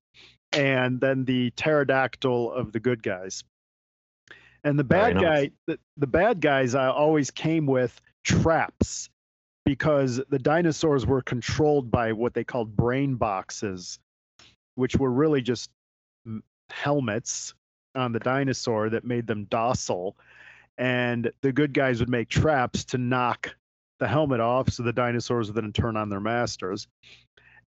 and then the pterodactyl of the good guys. And the Very bad nice. guy, the, the bad guys, I always came with traps because the dinosaurs were controlled by what they called brain boxes, which were really just helmets on the dinosaur that made them docile. And the good guys would make traps to knock the helmet off so the dinosaurs would then turn on their masters.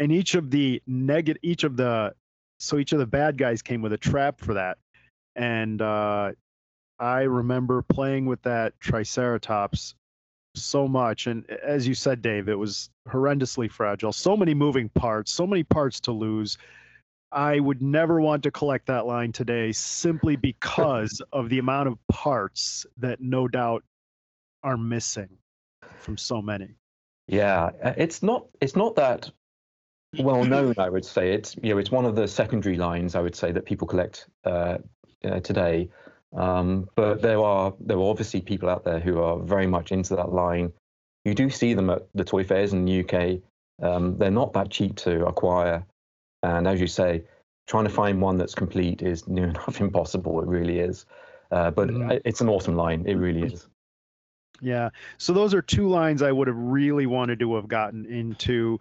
And each of the negative, each of the, so each of the bad guys came with a trap for that. And uh, I remember playing with that Triceratops so much. And as you said, Dave, it was horrendously fragile. So many moving parts, so many parts to lose. I would never want to collect that line today simply because of the amount of parts that no doubt are missing from so many. Yeah, uh, it's not it's not that well known. I would say it's you know it's one of the secondary lines I would say that people collect uh, uh, today. Um, but there are there are obviously people out there who are very much into that line. You do see them at the toy fairs in the UK. Um, they're not that cheap to acquire, and as you say, trying to find one that's complete is near enough impossible. It really is. Uh, but Mhm. it's an awesome line. It really is. Yeah. So those are two lines I would have really wanted to have gotten into,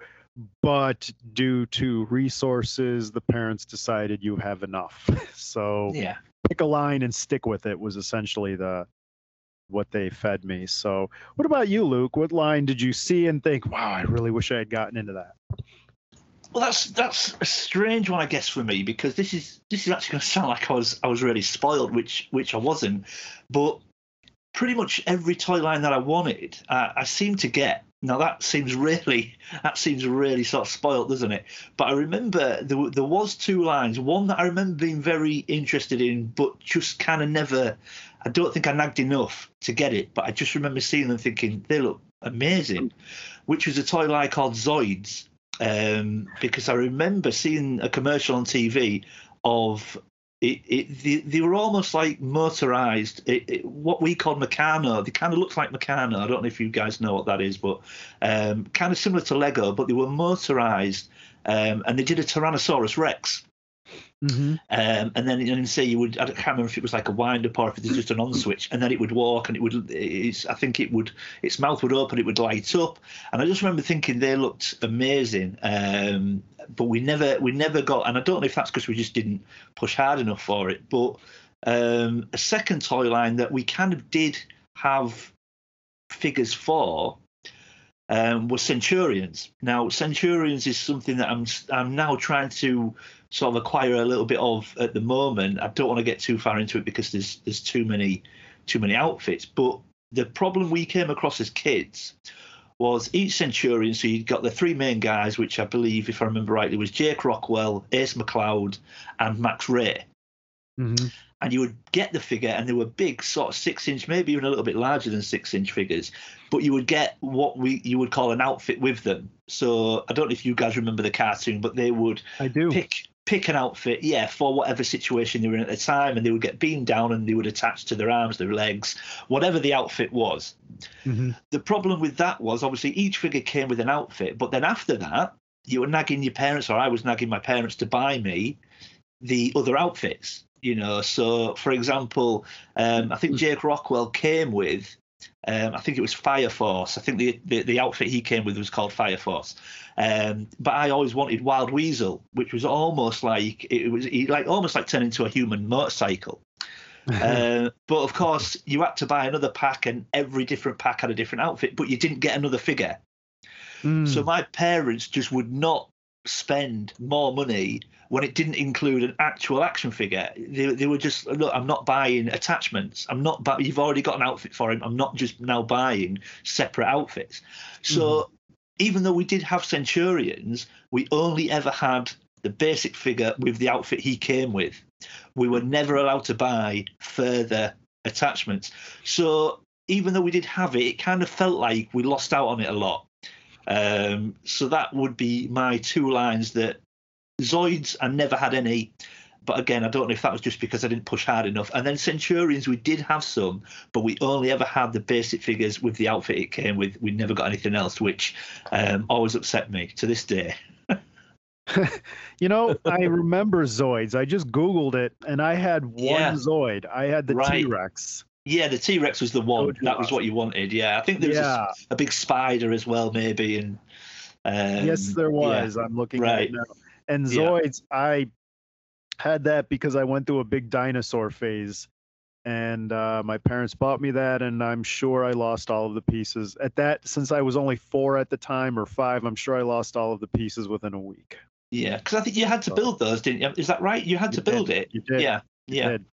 but due to resources, the parents decided you have enough. So Yeah. pick a line and stick with it was essentially the what they fed me. So what about you, Luke? What line did you see and think, wow, I really wish I had gotten into that? Well, that's that's a strange one, I guess, for me because this is this is actually going to sound like I was I was really spoiled, which which I wasn't. But pretty much every toy line that I wanted, uh, I seemed to get. Now that seems really that seems really sort of spoiled, doesn't it? But I remember there there was two lines. One that I remember being very interested in, but just kind of never. I don't think I nagged enough to get it, but I just remember seeing them thinking they look amazing, which was a toy line called Zoids um, because I remember seeing a commercial on TV of it. it they, they were almost like motorized. It, it, what we call Meccano. They kind of looked like Meccano. I don't know if you guys know what that is, but um, kind of similar to Lego, but they were motorized. Um, and they did a Tyrannosaurus Rex. Mm-hmm. Um, and then and say you would I can't remember if it was like a wind up or if it was just an on switch, and then it would walk and it would it's I think it would its mouth would open, it would light up, and I just remember thinking they looked amazing. Um, but we never we never got, and I don't know if that's because we just didn't push hard enough for it. But um, a second toy line that we kind of did have figures for um, Centurions. Now, Centurions is something that I'm I'm now trying to sort of acquire a little bit of at the moment. I don't want to get too far into it because there's there's too many too many outfits. But the problem we came across as kids was each Centurion. So you got the three main guys, which I believe, if I remember rightly, was Jake Rockwell, Ace McCloud, and Max Ray Mm-hmm. And you would get the figure, and they were big, sort of six inch, maybe even a little bit larger than six inch figures. But you would get what we you would call an outfit with them. So I don't know if you guys remember the cartoon, but they would I do. pick pick an outfit, yeah, for whatever situation they were in at the time, and they would get beamed down, and they would attach to their arms, their legs, whatever the outfit was. Mm-hmm. The problem with that was obviously each figure came with an outfit, but then after that, you were nagging your parents, or I was nagging my parents to buy me the other outfits. You know, so for example, um, I think Jake Rockwell came with, um, I think it was Fire Force. I think the, the the outfit he came with was called Fire Force. Um, but I always wanted Wild Weasel, which was almost like it was he like almost like turned into a human motorcycle. uh, but of course, you had to buy another pack, and every different pack had a different outfit, but you didn't get another figure. Mm. So my parents just would not spend more money when it didn't include an actual action figure. They, they were just look. I'm not buying attachments. I'm not. Bu- you've already got an outfit for him. I'm not just now buying separate outfits. So mm-hmm. even though we did have Centurions, we only ever had the basic figure with the outfit he came with. We were never allowed to buy further attachments. So even though we did have it, it kind of felt like we lost out on it a lot. Um, so that would be my two lines that Zoids, I never had any. But again, I don't know if that was just because I didn't push hard enough. And then Centurions, we did have some, but we only ever had the basic figures with the outfit it came with. We never got anything else, which um, always upset me to this day. You know, I remember Zoids. I just Googled it and I had one Yeah. Zoid. I had the Right. T Rex. Yeah, the T Rex was the one. That was what you wanted. Yeah, I think there was a- Yeah. a, big spider as well, maybe. And um, yes, there yeah. was. I'm looking at Right. it now. And Yeah. Zoids, I had that because I went through a big dinosaur phase. And uh, my parents bought me that, and I'm sure I lost all of the pieces. At that, since I was only four at the time or five, I'm sure I lost all of the pieces within a week. Yeah, because I think you had to build those, didn't you? Is that right? You had You to build did. it. You did. Yeah, You yeah. did.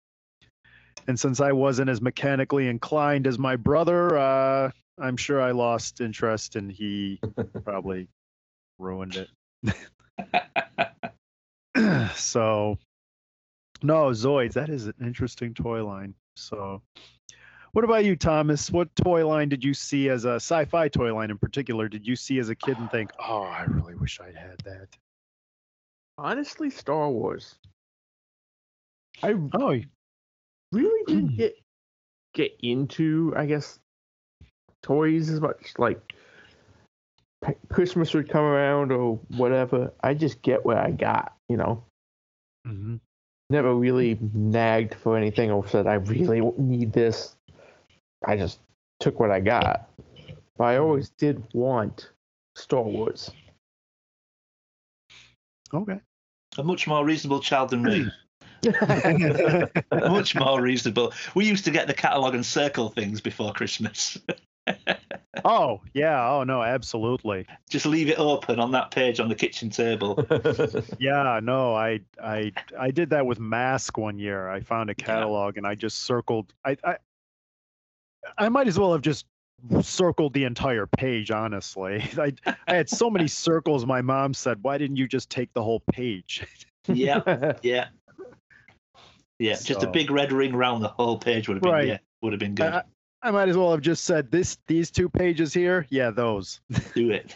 And since I wasn't as mechanically inclined as my brother, uh, I'm sure I lost interest, and he probably ruined it. so, no, Zoids, that is an interesting toy line. So, what about you, Thomas? What toy line did you see as a sci fi toy line in particular? Did you see as a kid and think, oh, I really wish I'd had that? Honestly, Star Wars. I Oh, y- really didn't Mm. get get into, I guess, toys as much. Like Christmas would come around or whatever. I just get what I got. You know, mhm. never really nagged for anything or said I really need this. I just took what I got. But I always did want Star Wars. okay. A much more reasonable child than me. much more reasonable. We used to get the catalogue and circle things before Christmas. oh, yeah. Oh, no, absolutely. Just leave it open on that page on the kitchen table. Yeah, no, I I I did that with Mask one year. I found a catalog and I just circled. I I I might as well have just circled the entire page. Honestly, I I had so many circles. My mom said, "Why didn't you just take the whole page?" yeah, yeah, yeah. Just a big red ring around the whole page would have been Right. yeah, would have been good. I, I might as well have just said this. These two pages here, yeah, those. Do it.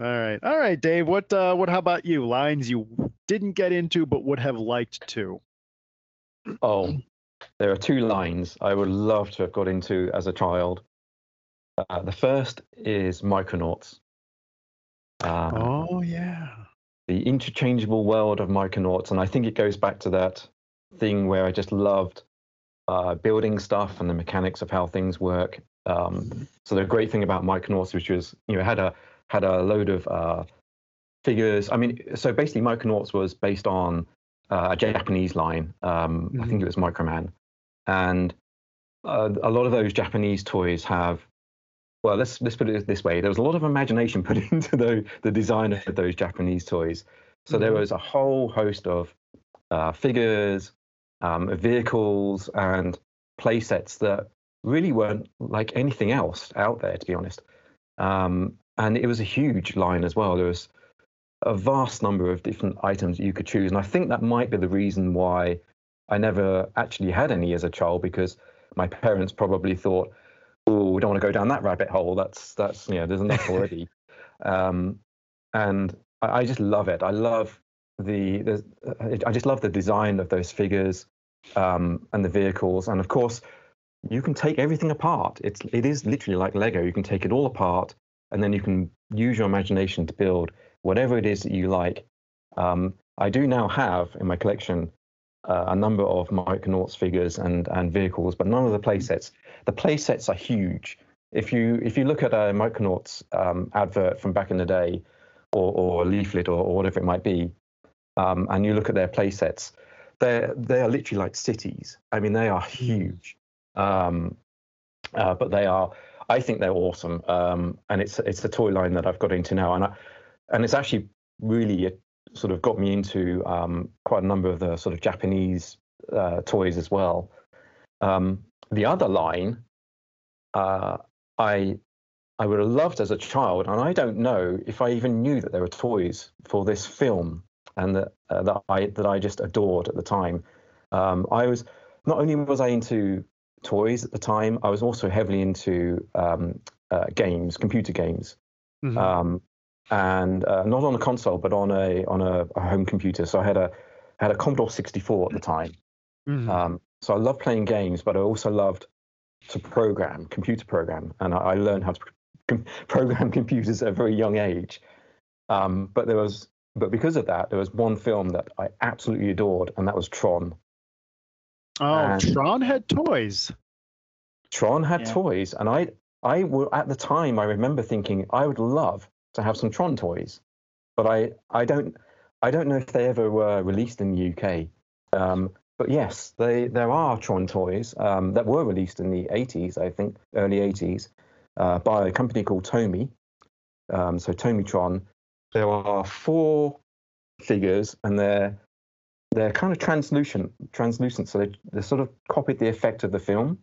All right, all right, Dave. What uh, what? How about you? Lines you didn't get into but would have liked to. Oh, there are two lines I would love to have got into as a child. Uh, the first is Micronauts. Um, Oh yeah. The interchangeable world of Micronauts, and I think it goes back to that thing where I just loved uh, building stuff and the mechanics of how things work. Um, so the great thing about Micronauts, which was you know had a had a load of uh, figures. I mean, so basically Micronauts was based on uh, a Japanese line. Um, I think it was Microman, and uh, a lot of those Japanese toys have. Well, let's let's put it this way: there was a lot of imagination put into the the design of those Japanese toys. So there Mhm. was a whole host of uh, figures, um, vehicles, and play sets that really weren't like anything else out there, to be honest. Um, and it was a huge line as well. There was a vast number of different items that you could choose, and I think that might be the reason why I never actually had any as a child because my parents probably thought, "Oh, we don't want to go down that rabbit hole. That's that's you know, there's enough already." um, and I, I just love it. I love the, the I just love the design of those figures um, and the vehicles, and of course, you can take everything apart. It's it is literally like Lego. You can take it all apart, and then you can use your imagination to build whatever it is that you like. Um, I do now have in my collection uh, a number of Mike Micronauts figures and and vehicles, but none of the play sets. The play sets are huge. If you if you look at a Micronauts um, advert from back in the day, or, or a leaflet or, or whatever it might be, um, and you look at their play sets, they they are literally like cities. I mean, they are huge, um, uh, but they are. I think they're awesome, um, and it's it's the toy line that I've got into now, and I, and it's actually really uh, sort of got me into um, quite a number of the sort of Japanese uh, toys as well. Um, the other line, uh, I I would have loved as a child, and I don't know if I even knew that there were toys for this film, and that uh, that I that I just adored at the time. Um, I was not only was I into toys at the time, I was also heavily into um, uh, games, computer games. Mhm. Um, and uh, not on a console, but on a on a, a home computer. So I had a had a Commodore 64 at the time. Mhm. So I loved playing games, but I also loved to program, computer program, and I, I learned how to com- program computers at a very young age. Um, but there was, but because of that, there was one film that I absolutely adored, and that was Tron. oh, and- Tron had toys. Tron had Yeah. toys, and I, I w- at the time I remember thinking I would love to have some Tron toys, but I, I don't, I don't know if they ever were released in the UK. Um, but yes, they there are Tron toys um, that were released in the 80s, I think, early 80s, uh, by a company called Tomy. Um, so Tomitron. There are four figures, and they're they're kind of translucent, translucent. So they they sort of copied the effect of the film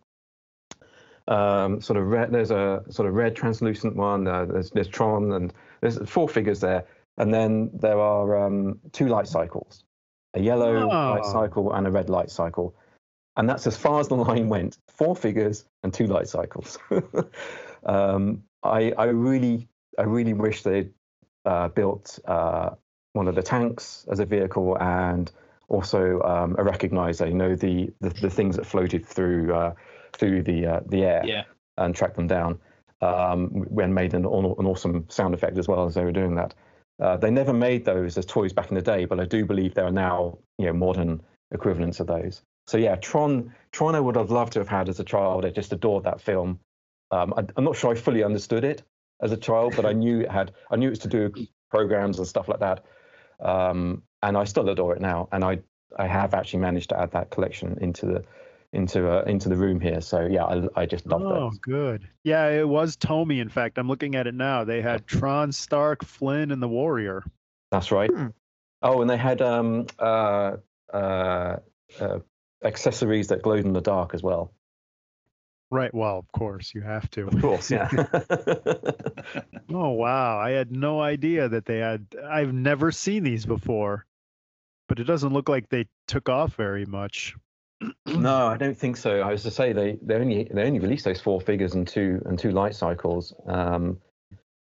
um, sort of red. There's a sort of red translucent one. Uh, there's, there's Tron, and there's four figures there. And then there are um, two light cycles, a yellow light Oh. cycle and a red light cycle. And that's as far as the line went. Four figures and two light cycles. um, I, I really, I really wish they'd uh, built uh, one of the tanks as a vehicle and also um, a recognizer. You know the, the the things that floated through uh, through the uh, the air Yeah. and tracked them down. Um, when made an, an awesome sound effect as well as they were doing that. Uh, they never made those as toys back in the day, but I do believe there are now you know modern equivalents of those. So yeah, Tron Tron I would have loved to have had as a child. I just adored that film. Um, I, I'm not sure I fully understood it as a child, but I knew it had I knew it was to do programs and stuff like that. Um, and I still adore it now. And I I have actually managed to add that collection into the into uh, into the room here. So yeah, I, I just love that. Oh, that. good. Yeah, it was Tomy. In fact, I'm looking at it now. They had Tron, Stark, Flynn, and the Warrior. That's right. Hmm. Oh, and they had um uh uh, uh accessories that glowed in the dark as well. Right. Well, of course, you have to. Of course, yeah. Oh wow, I had no idea that they had. I've never seen these before, but it doesn't look like they took off very much. No, I don't think so. I was to say they they only they only released those four figures and two and two light cycles. Um,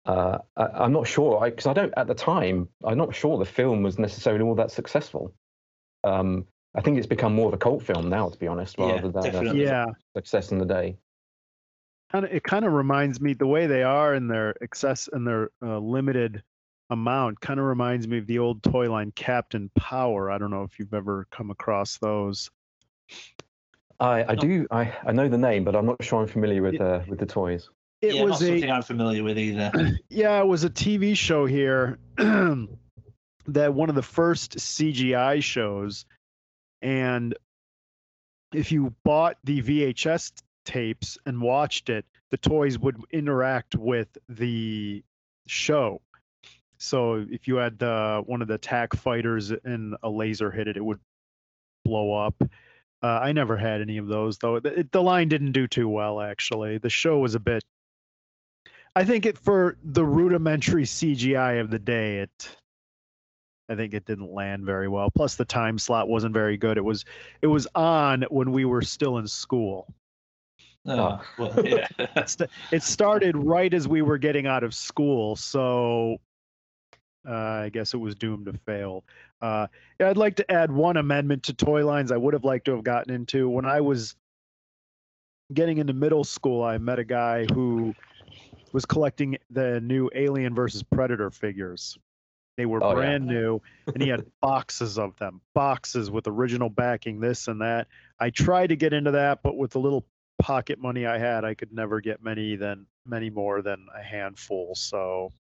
uh, I, I'm not sure because I, don't at the time. I'm not sure the film was necessarily all that successful. Um, I think it's become more of a cult film now, to be honest, Yeah, rather than a definitely. Yeah, success in the day. kind of. It kind of reminds me the way they are in their excess and their uh, limited amount. Kind of reminds me of the old toy line Captain Power. I don't know if you've ever come across those. I, I do I, I know the name, but I'm not sure I'm familiar with uh, with the toys. It yeah, not was a something I'm familiar with either. yeah, it was a TV show here that one of the first CGI shows. And if you bought the VHS tapes and watched it, the toys would interact with the show. So if you had the one of the attack fighters and a laser hit it, it would blow up. Uh, I never had any of those though. The, the line didn't do too well actually. The show was a bit I think it for the rudimentary CGI of the day, it I think it didn't land very well. Plus the time slot wasn't very good. It was it was on when we were still in school. Oh, well, yeah. It started right as we were getting out of school, so uh, I guess it was doomed to fail. Uh, I'd like to add one amendment to toy lines I would have liked to have gotten into. When I was getting into middle school, I met a guy who was collecting the new Alien versus Predator figures. They were Oh, yeah. brand new, and he had boxes of them, boxes with original backing, this and that. I tried to get into that, but with the little pocket money I had, I could never get many than many more than a handful. So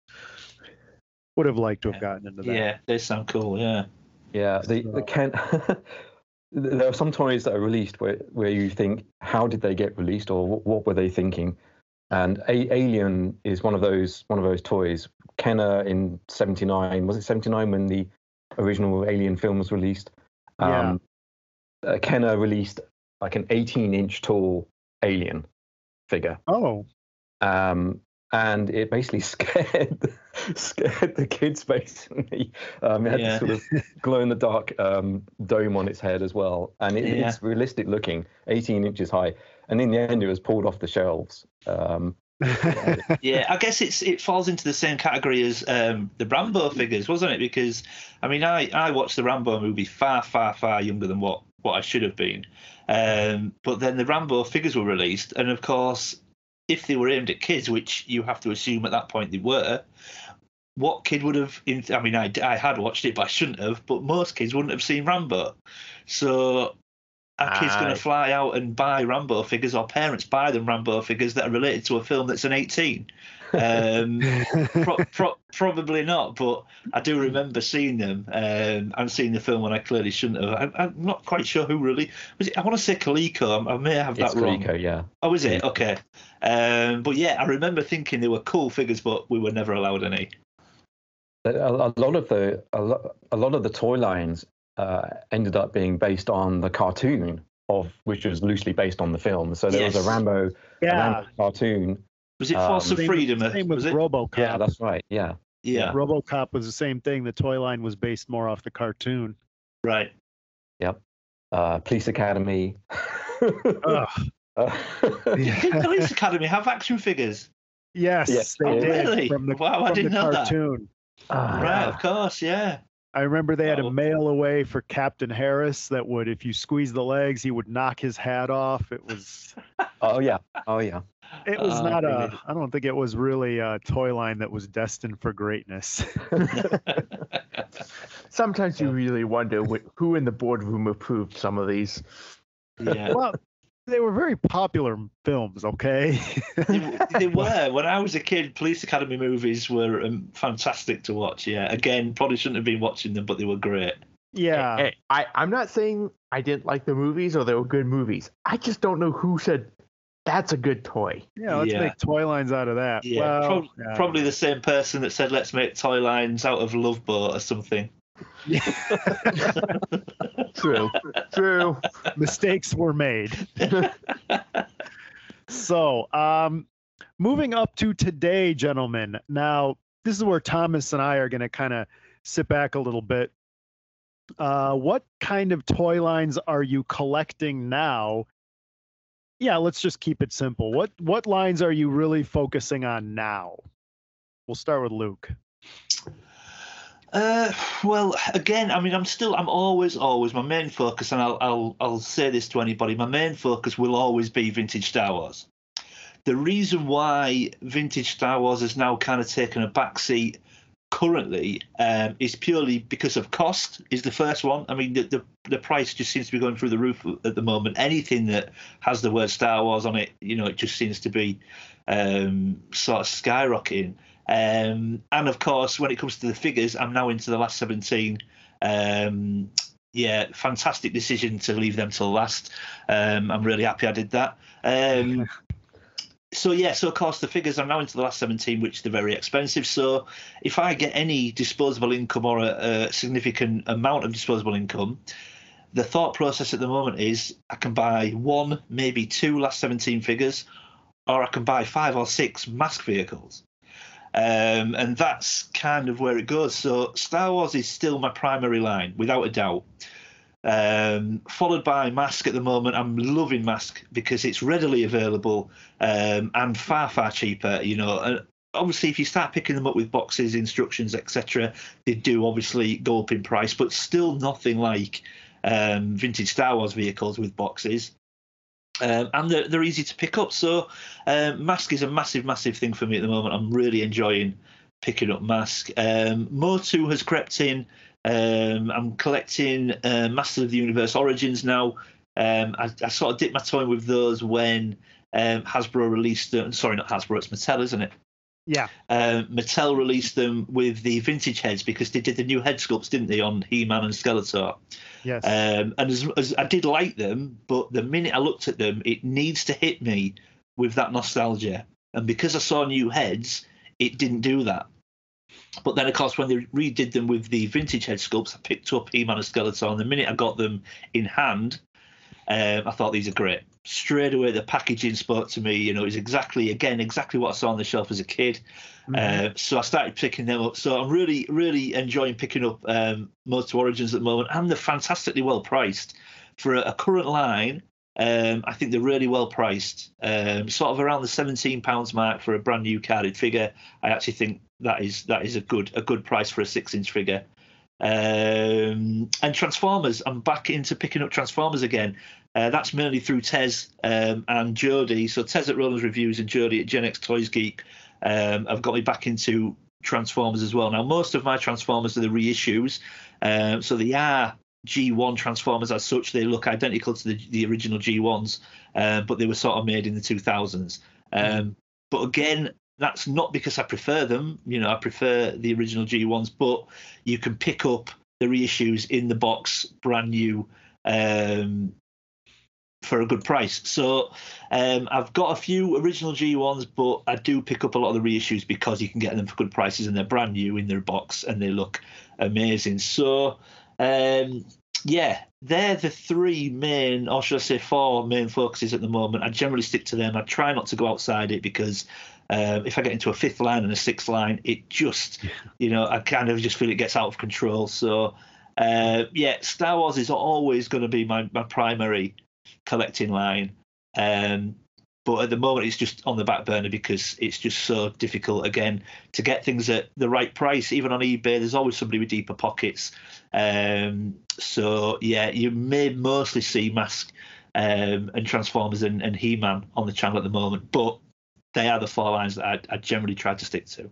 would have liked to have gotten into that. yeah, they sound cool. Yeah. Yeah, the the Ken. there are some toys that are released where where you think, how did they get released, or what, what were they thinking? And a- Alien is one of those one of those toys. Kenner in '79 was it '79 when the original Alien film was released? Yeah. uh, Kenner released like an 18 inch tall Alien figure Oh, um, and it basically scared scared the kids basically. Um, it had Yeah. this sort of glow in the dark um, dome on its head as well, and it, Yeah. it's realistic looking, 18 inches high. And in the end, it was pulled off the shelves. Um, yeah, I guess it's it falls into the same category as um, the Rambo figures, wasn't it? Because I mean, I I watched the Rambo movie far, far, far younger than what what I should have been. Um, but then the Rambo figures were released, and of course, if they were aimed at kids, which you have to assume at that point they were, what kid would have? I mean, I, I had watched it, but I shouldn't have. But most kids wouldn't have seen Rambo, so a kid's going to fly out and buy Rambo figures, or parents buy them Rambo figures that are related to a film that's an 18. Um, pro- pro- probably not, but I do remember seeing them um, and seeing the film when I clearly shouldn't have. I, I'm not quite sure who really was it. I want to say Coleco. I, I may have It's that wrong. Coleco, yeah. Oh, is it? Okay. Um, but yeah, I remember thinking they were cool figures, but we were never allowed any. A, a lot of the a lot, a lot of the toy lines uh, ended up being based on the cartoon of which was loosely based on the film. So there was a Rambo, a. Rambo cartoon. Was it Um, Force of Same- Freedom? Same with was it? RoboCop. Yeah, that's right. Yeah, yeah, RoboCop was the same thing. The toy line was based more off the cartoon. right. uh, Police Academy. Uh, Did Police Academy have action figures? Yes, Yes, they oh, did really? from the, wow, I didn't the know that. cartoon. Ah, Right, of course, yeah. I remember they had Oh. a mail away for Captain Harris that would, if you squeeze the legs, he would knock his hat off. It was, Oh yeah. Oh yeah. it was Oh, not a. brilliant. I don't think it was really a toy line that was destined for greatness. Sometimes you really wonder who in the boardroom approved some of these. Yeah. well, they were very popular films. Okay. they, they were when I was a kid. Police Academy movies were um, fantastic to watch. Yeah, again, probably shouldn't have been watching them, but they were great. yeah. Hey, I, I'm not saying I didn't like the movies or they were good movies. I just don't know who said that's a good toy. Yeah. Let's Yeah. make toy lines out of that. Yeah, well, prob- yeah. probably the same person that said let's make toy lines out of Love Boat or something. True. True. mistakes were made. so, um, moving up to today, gentlemen. Now, this is where Thomas and I are going to kind of sit back a little bit. Uh, what kind of toy lines are you collecting now? Yeah, let's just keep it simple. What what lines are you really focusing on now? We'll start with Luke. Uh, well, again, I mean, I'm still, I'm always, always my main focus, and I'll, I'll, I'll say this to anybody. My main focus will always be vintage Star Wars. The reason why vintage Star Wars has now kind of taken a backseat currently um, is purely because of cost. Is the first one. I mean, the, the the price just seems to be going through the roof at the moment. Anything that has the word Star Wars on it, you know, it just seems to be um, sort of skyrocketing. Um, and of course, when it comes to the figures, I'm now into the last 17. Um, yeah, fantastic decision to leave them till last. Um, I'm really happy I did that. Um, so yeah, so of course the figures I'm now into the last 17, which they're very expensive. So if I get any disposable income or a, a significant amount of disposable income, the thought process at the moment is I can buy one, maybe two last 17 figures, or I can buy five or six mask vehicles. Um, and that's kind of where it goes. So Star Wars is still my primary line, without a doubt. Um, followed by Mask at the moment. I'm loving Mask because it's readily available um, and far, far cheaper. You know, and obviously, if you start picking them up with boxes, instructions, etc., they do obviously go up in price, but still nothing like um, vintage Star Wars vehicles with boxes. Um, and they're, they're easy to pick up. So, um, Mask is a massive, massive thing for me at the moment. I'm really enjoying picking up Mask. Um, Motu has crept in. Um, I'm collecting uh, Master of the Universe Origins now. Um, I, I sort of dipped my toe in with those when um, Hasbro released them. Sorry, not Hasbro, it's Mattel, isn't it? Yeah. Um, Mattel released them with the vintage heads because they did the new head sculpts, didn't they, on He-Man and Skeletor? Yes. Um, and as, as I did like them, but the minute I looked at them, it needs to hit me with that nostalgia. And because I saw new heads, it didn't do that. But then, of course, when they redid them with the vintage head sculpts, I picked up He-Man and Skeletor. And the minute I got them in hand, um, I thought these are great. Straight away, the packaging spoke to me. You know, it was exactly, again, exactly what I saw on the shelf as a kid. Mhm. Uh, so I started picking them up. So I'm really, really enjoying picking up um, Motu Origins at the moment, and they're fantastically well priced for a, a current line. Um, I think they're really well priced, um, sort of around the seventeen pounds mark for a brand new carded figure. I actually think that is that is a good a good price for a six inch figure. Um, and Transformers, I'm back into picking up Transformers again. Uh, that's mainly through Tez um, and Jody. So Tez at Roland's Reviews and Jody at Gen X Toys Geek um, have got me back into Transformers as well. Now, most of my Transformers are the reissues, um, so they are G1 Transformers as such. They look identical to the, the original G1s, uh, but they were sort of made in the 2000s. Um, but again, that's not because I prefer them. You know, I prefer the original G1s, but you can pick up the reissues in the box, brand new, um, for a good price. So um, I've got a few original G1s, but I do pick up a lot of the reissues because you can get them for good prices and they're brand new in their box and they look amazing. So um, yeah, they're the three main, or should I say four main focuses at the moment. I generally stick to them. I try not to go outside it because um, if I get into a fifth line and a sixth line, it just, you know, I kind of just feel it gets out of control. So, uh, yeah, Star Wars is always going to be my, my primary collecting line. Um, but at the moment, it's just on the back burner because it's just so difficult again to get things at the right price. Even on eBay, there's always somebody with deeper pockets. Um, so yeah, you may mostly see Mask um, and Transformers and, and He-Man on the channel at the moment, but they are the four lines that I, I generally try to stick to.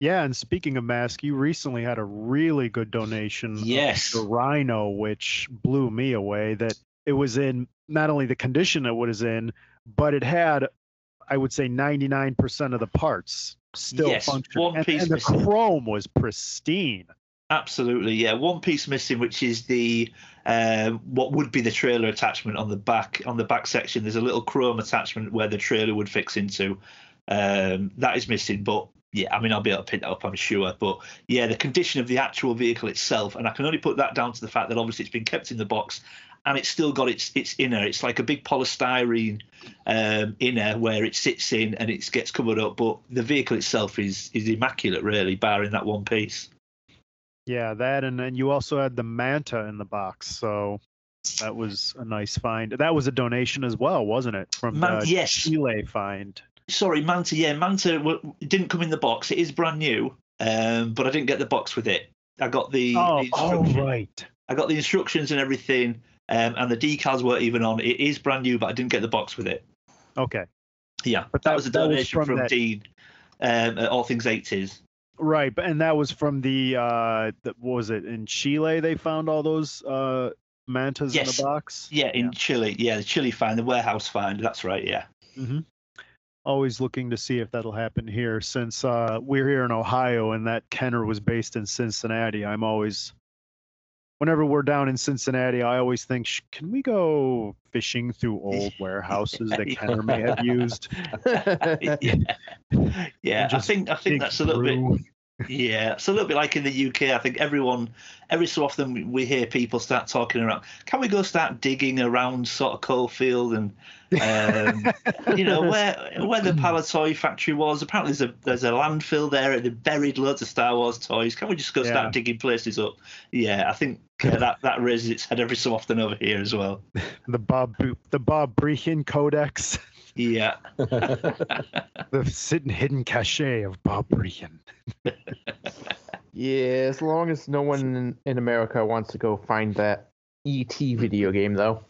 Yeah, and speaking of mask, you recently had a really good donation. Yes. The Rhino, which blew me away. That it was in not only the condition it was in, but it had, I would say, 99% of the parts still Yes, functioning. and, and the chrome was pristine. Absolutely, yeah. One piece missing, which is the um, what would be the trailer attachment on the back on the back section. There's a little chrome attachment where the trailer would fix into. Um, that is missing, but yeah, I mean I'll be able to pick that up, I'm sure. But yeah, the condition of the actual vehicle itself, and I can only put that down to the fact that obviously it's been kept in the box and it's still got its its inner. It's like a big polystyrene um, inner where it sits in and it gets covered up. But the vehicle itself is is immaculate, really, barring that one piece. Yeah, that and then you also had the Manta in the box, so that was a nice find. That was a donation as well, wasn't it? From Man- the yes. Chile find. Sorry, Manta. Yeah, Manta w- didn't come in the box. It is brand new, um, but I didn't get the box with it. I got the, Oh, the oh, right. I got the instructions and everything, um, and the decals weren't even on. It is brand new, but I didn't get the box with it. Okay. Yeah, But that, that- was a that was donation from from, Dean um, at All Things 80s. Right, but and that was from the uh the, what was it in Chile they found all those uh mantas in Yes. the box? Yeah, in Chile. Yeah, the Chile find, the warehouse find. That's right. Yeah. hmm Always looking to see if that'll happen here since uh we're here in Ohio and that Kenner was based in Cincinnati. I'm always whenever we're down in Cincinnati, I always think, can we go fishing through old warehouses that Kenner may have used? yeah. Yeah, I think I think that's a little bit. Yeah, it's a little bit like in the UK. I think everyone, every so often, we- hear people start talking around. Can we go start digging around sort of Coalville and, um, you know, where where the Palitoy factory was? Apparently, there's a there's a landfill there. and They buried loads of Star Wars toys. Can we just go Yeah. start digging places up? Yeah, I think yeah, that that raises its head every so often over here as well. The Bob the Bob Brechin Codex, Yeah, the sit- hidden cachet of Bob Brechin. yeah, as long as no one in, in America wants to go find that ET video game, though.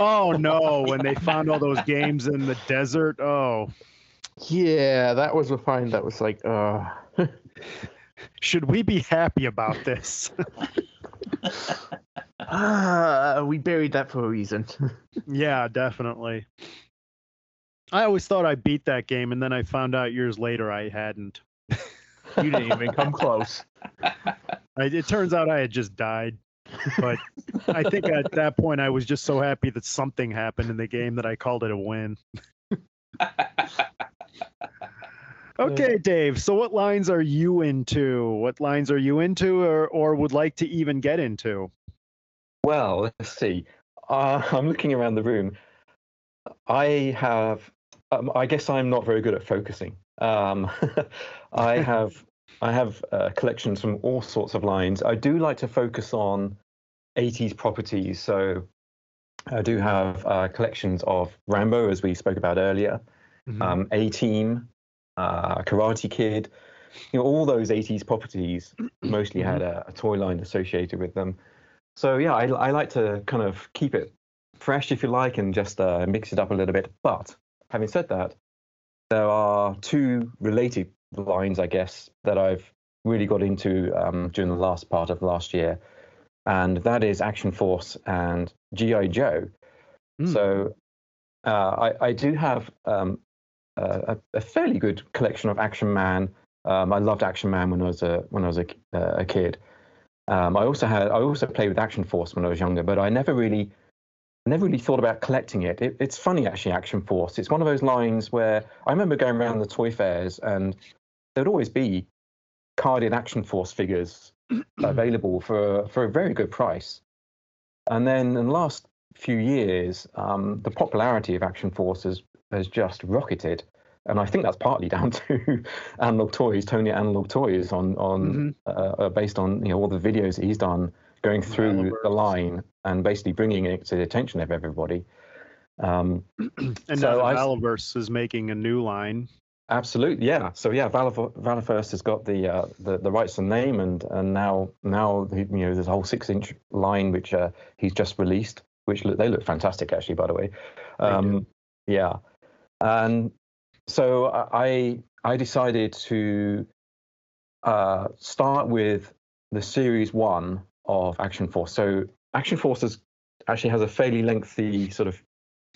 Oh no, when they found all those games in the desert. Oh, Yeah, that was a find that was like, uh, should we be happy about this? ah, we buried that for a reason. yeah, definitely. I always thought I beat that game, and then I found out years later I hadn't. you didn't even come close. I, it turns out I had just died. But I think at that point I was just so happy that something happened in the game that I called it a win. okay, Dave. So what lines are you into? What lines are you into or, or would like to even get into? Well, let's see. Uh, I'm looking around the room. I have. Um, I guess I'm not very good at focusing. Um, I have. I have uh, collections from all sorts of lines. I do like to focus on 80s properties. So I do have uh, collections of Rambo, as we spoke about earlier, Mhm. um, A Team, uh, Karate Kid. You know, all those 80s properties mostly had a, a toy line associated with them. So yeah, I, I like to kind of keep it fresh, if you like, and just uh, mix it up a little bit. But having said that, there are two related lines, I guess, that I've really got into um, during the last part of last year, and that is Action Force and GI Joe. Mm. So uh, I, I do have um, a, a fairly good collection of Action Man. Um, I loved Action Man when I was a when I was a, uh, a kid. Um, I also had I also played with Action Force when I was younger, but I never really never really thought about collecting it. it. It's funny actually, Action Force. It's one of those lines where I remember going around the toy fairs and there'd always be carded Action Force figures available for for a very good price. And then in the last few years, um, the popularity of Action Force has, has just rocketed. And I think that's partly down to Analog Toys, Tony Analog Toys, on on uh, uh, based on you know all the videos that he's done going through the line and basically bringing it to the attention of everybody. Um, and so now that is making a new line. Absolutely, yeah. So yeah, Valaverse has got the, uh, the the rights to the name, and and now now you know there's a whole six inch line which uh, he's just released, which look, they look fantastic actually, by the way. Um, yeah, and so I I decided to uh, start with the series one of Action Force. So Action Force has, actually has a fairly lengthy sort of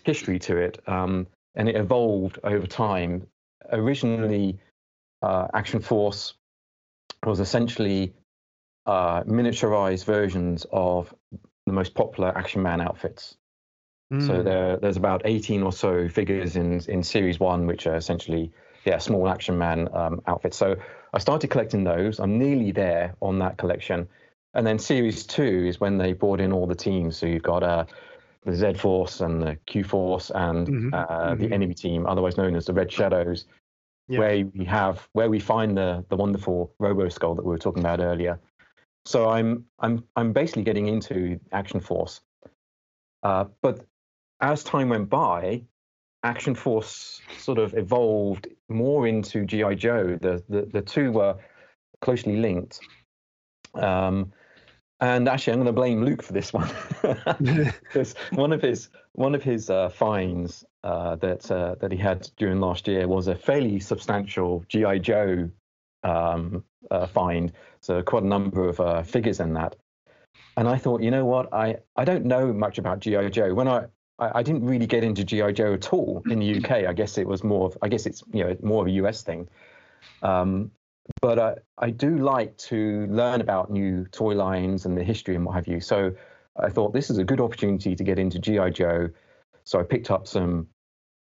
history to it, um, and it evolved over time. Originally, uh, Action Force was essentially uh, miniaturized versions of the most popular Action Man outfits. So Mm. there, there's about 18 or so figures in in Series One, which are essentially yeah small Action Man um, outfits. So I started collecting those. I'm nearly there on that collection, and then Series Two is when they brought in all the teams. So you've got uh, the Z Force and the Q Force and Mhm, uh, mhm. the enemy team, otherwise known as the Red Shadows, Yeah. where we have where we find the the wonderful Robo Skull that we were talking about earlier. So I'm I'm I'm basically getting into Action Force, uh, but as time went by, Action Force sort of evolved more into GI Joe. The the, the two were closely linked. Um, and actually, I'm going to blame Luke for this one because one of his one of his uh, finds uh, that uh, that he had during last year was a fairly substantial GI Joe um, uh, find. So quite a number of uh, figures in that. And I thought, you know what, I, I don't know much about GI Joe. When I, I I didn't really get into GI Joe at all in the UK. I guess it was more of I guess it's you know more of a US thing. Um, but I, I do like to learn about new toy lines and the history and what have you. So I thought this is a good opportunity to get into GI Joe. So I picked up some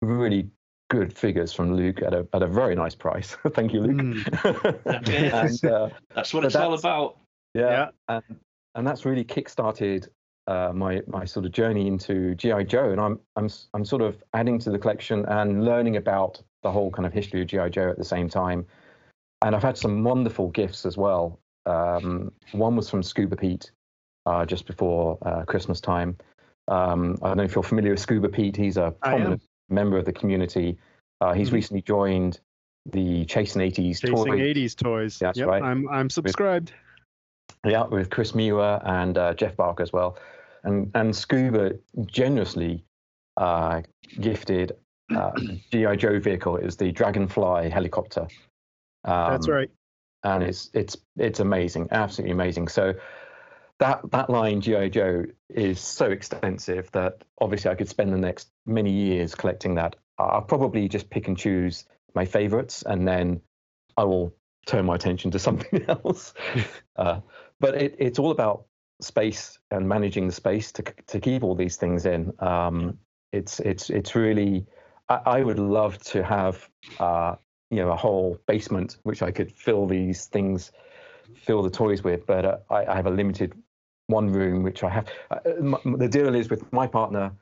really good figures from Luke at a at a very nice price. Thank you, Luke. Okay. and, uh, That's what But it's all about. yeah, and and that's really kickstarted uh, my my sort of journey into GI Joe, and I'm I'm s- I'm sort of adding to the collection and learning about the whole kind of history of GI Joe at the same time. And I've had some wonderful gifts as well. Um, one was from Scuba Pete uh, just before uh, Christmas time. Um, I don't know if you're familiar with Scuba Pete. He's a prominent member of the community. Uh, he's Mhm. recently joined the Chasing 80s Chasing toy 80s toys. That's yep, right. I'm I'm subscribed. Yeah, with Chris Muir and uh, Jeff Barker as well, and and Scuba generously uh, gifted uh, GI Joe vehicle is the Dragonfly helicopter. Um, That's right. and it's it's it's amazing, absolutely amazing. So that that line GI Joe is so extensive that obviously I could spend the next many years collecting that. I'll probably just pick and choose my favorites, and then I will turn my attention to something else. uh, but it, it's all about space and managing the space to to keep all these things in. Um, it's it's it's really. I, I would love to have uh, you know a whole basement which I could fill these things, fill the toys with. But uh, I, I have a limited one room which I have. Uh, m- the deal is with my partner,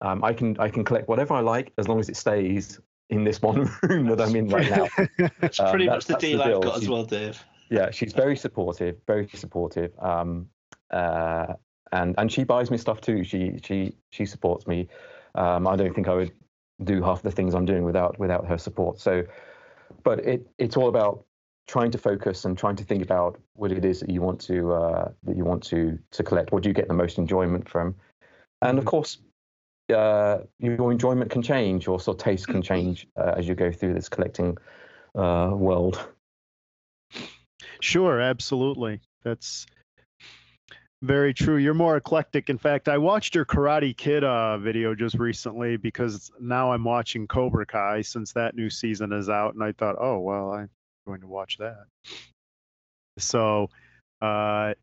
um, I can I can collect whatever I like as long as it stays in this one room that I'm in right now. That's Um, pretty that- much the that's the deal I've deal. got as well, Dave. yeah, she's very supportive, very supportive. Um, uh, and and she buys me stuff too. She she she supports me. Um, I don't think I would do half the things I'm doing without without her support. So, but it it's all about trying to focus and trying to think about what it is that you want to uh, that you want to to collect. What do you get the most enjoyment from? And of course, uh, your enjoyment can change, or sort of taste can change uh, as you go through this collecting uh, world. Sure, absolutely. That's very true. You're more eclectic. In fact, I watched your Karate Kid uh, video just recently because now I'm watching Cobra Kai since that new season is out, and I thought, oh well, I'm going to watch that. So, uh,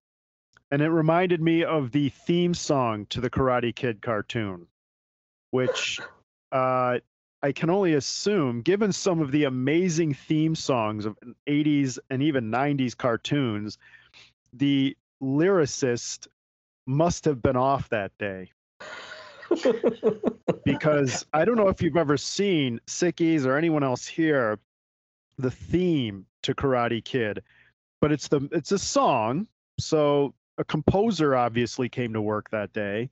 and it reminded me of the theme song to the Karate Kid cartoon, which uh, I can only assume, given some of the amazing theme songs of 80s and even 90s cartoons, the lyricist must have been off that day. because I don't know if you've ever seen Sickies or anyone else here, the theme to Karate Kid, but it's the it's a song. So a composer obviously came to work that day,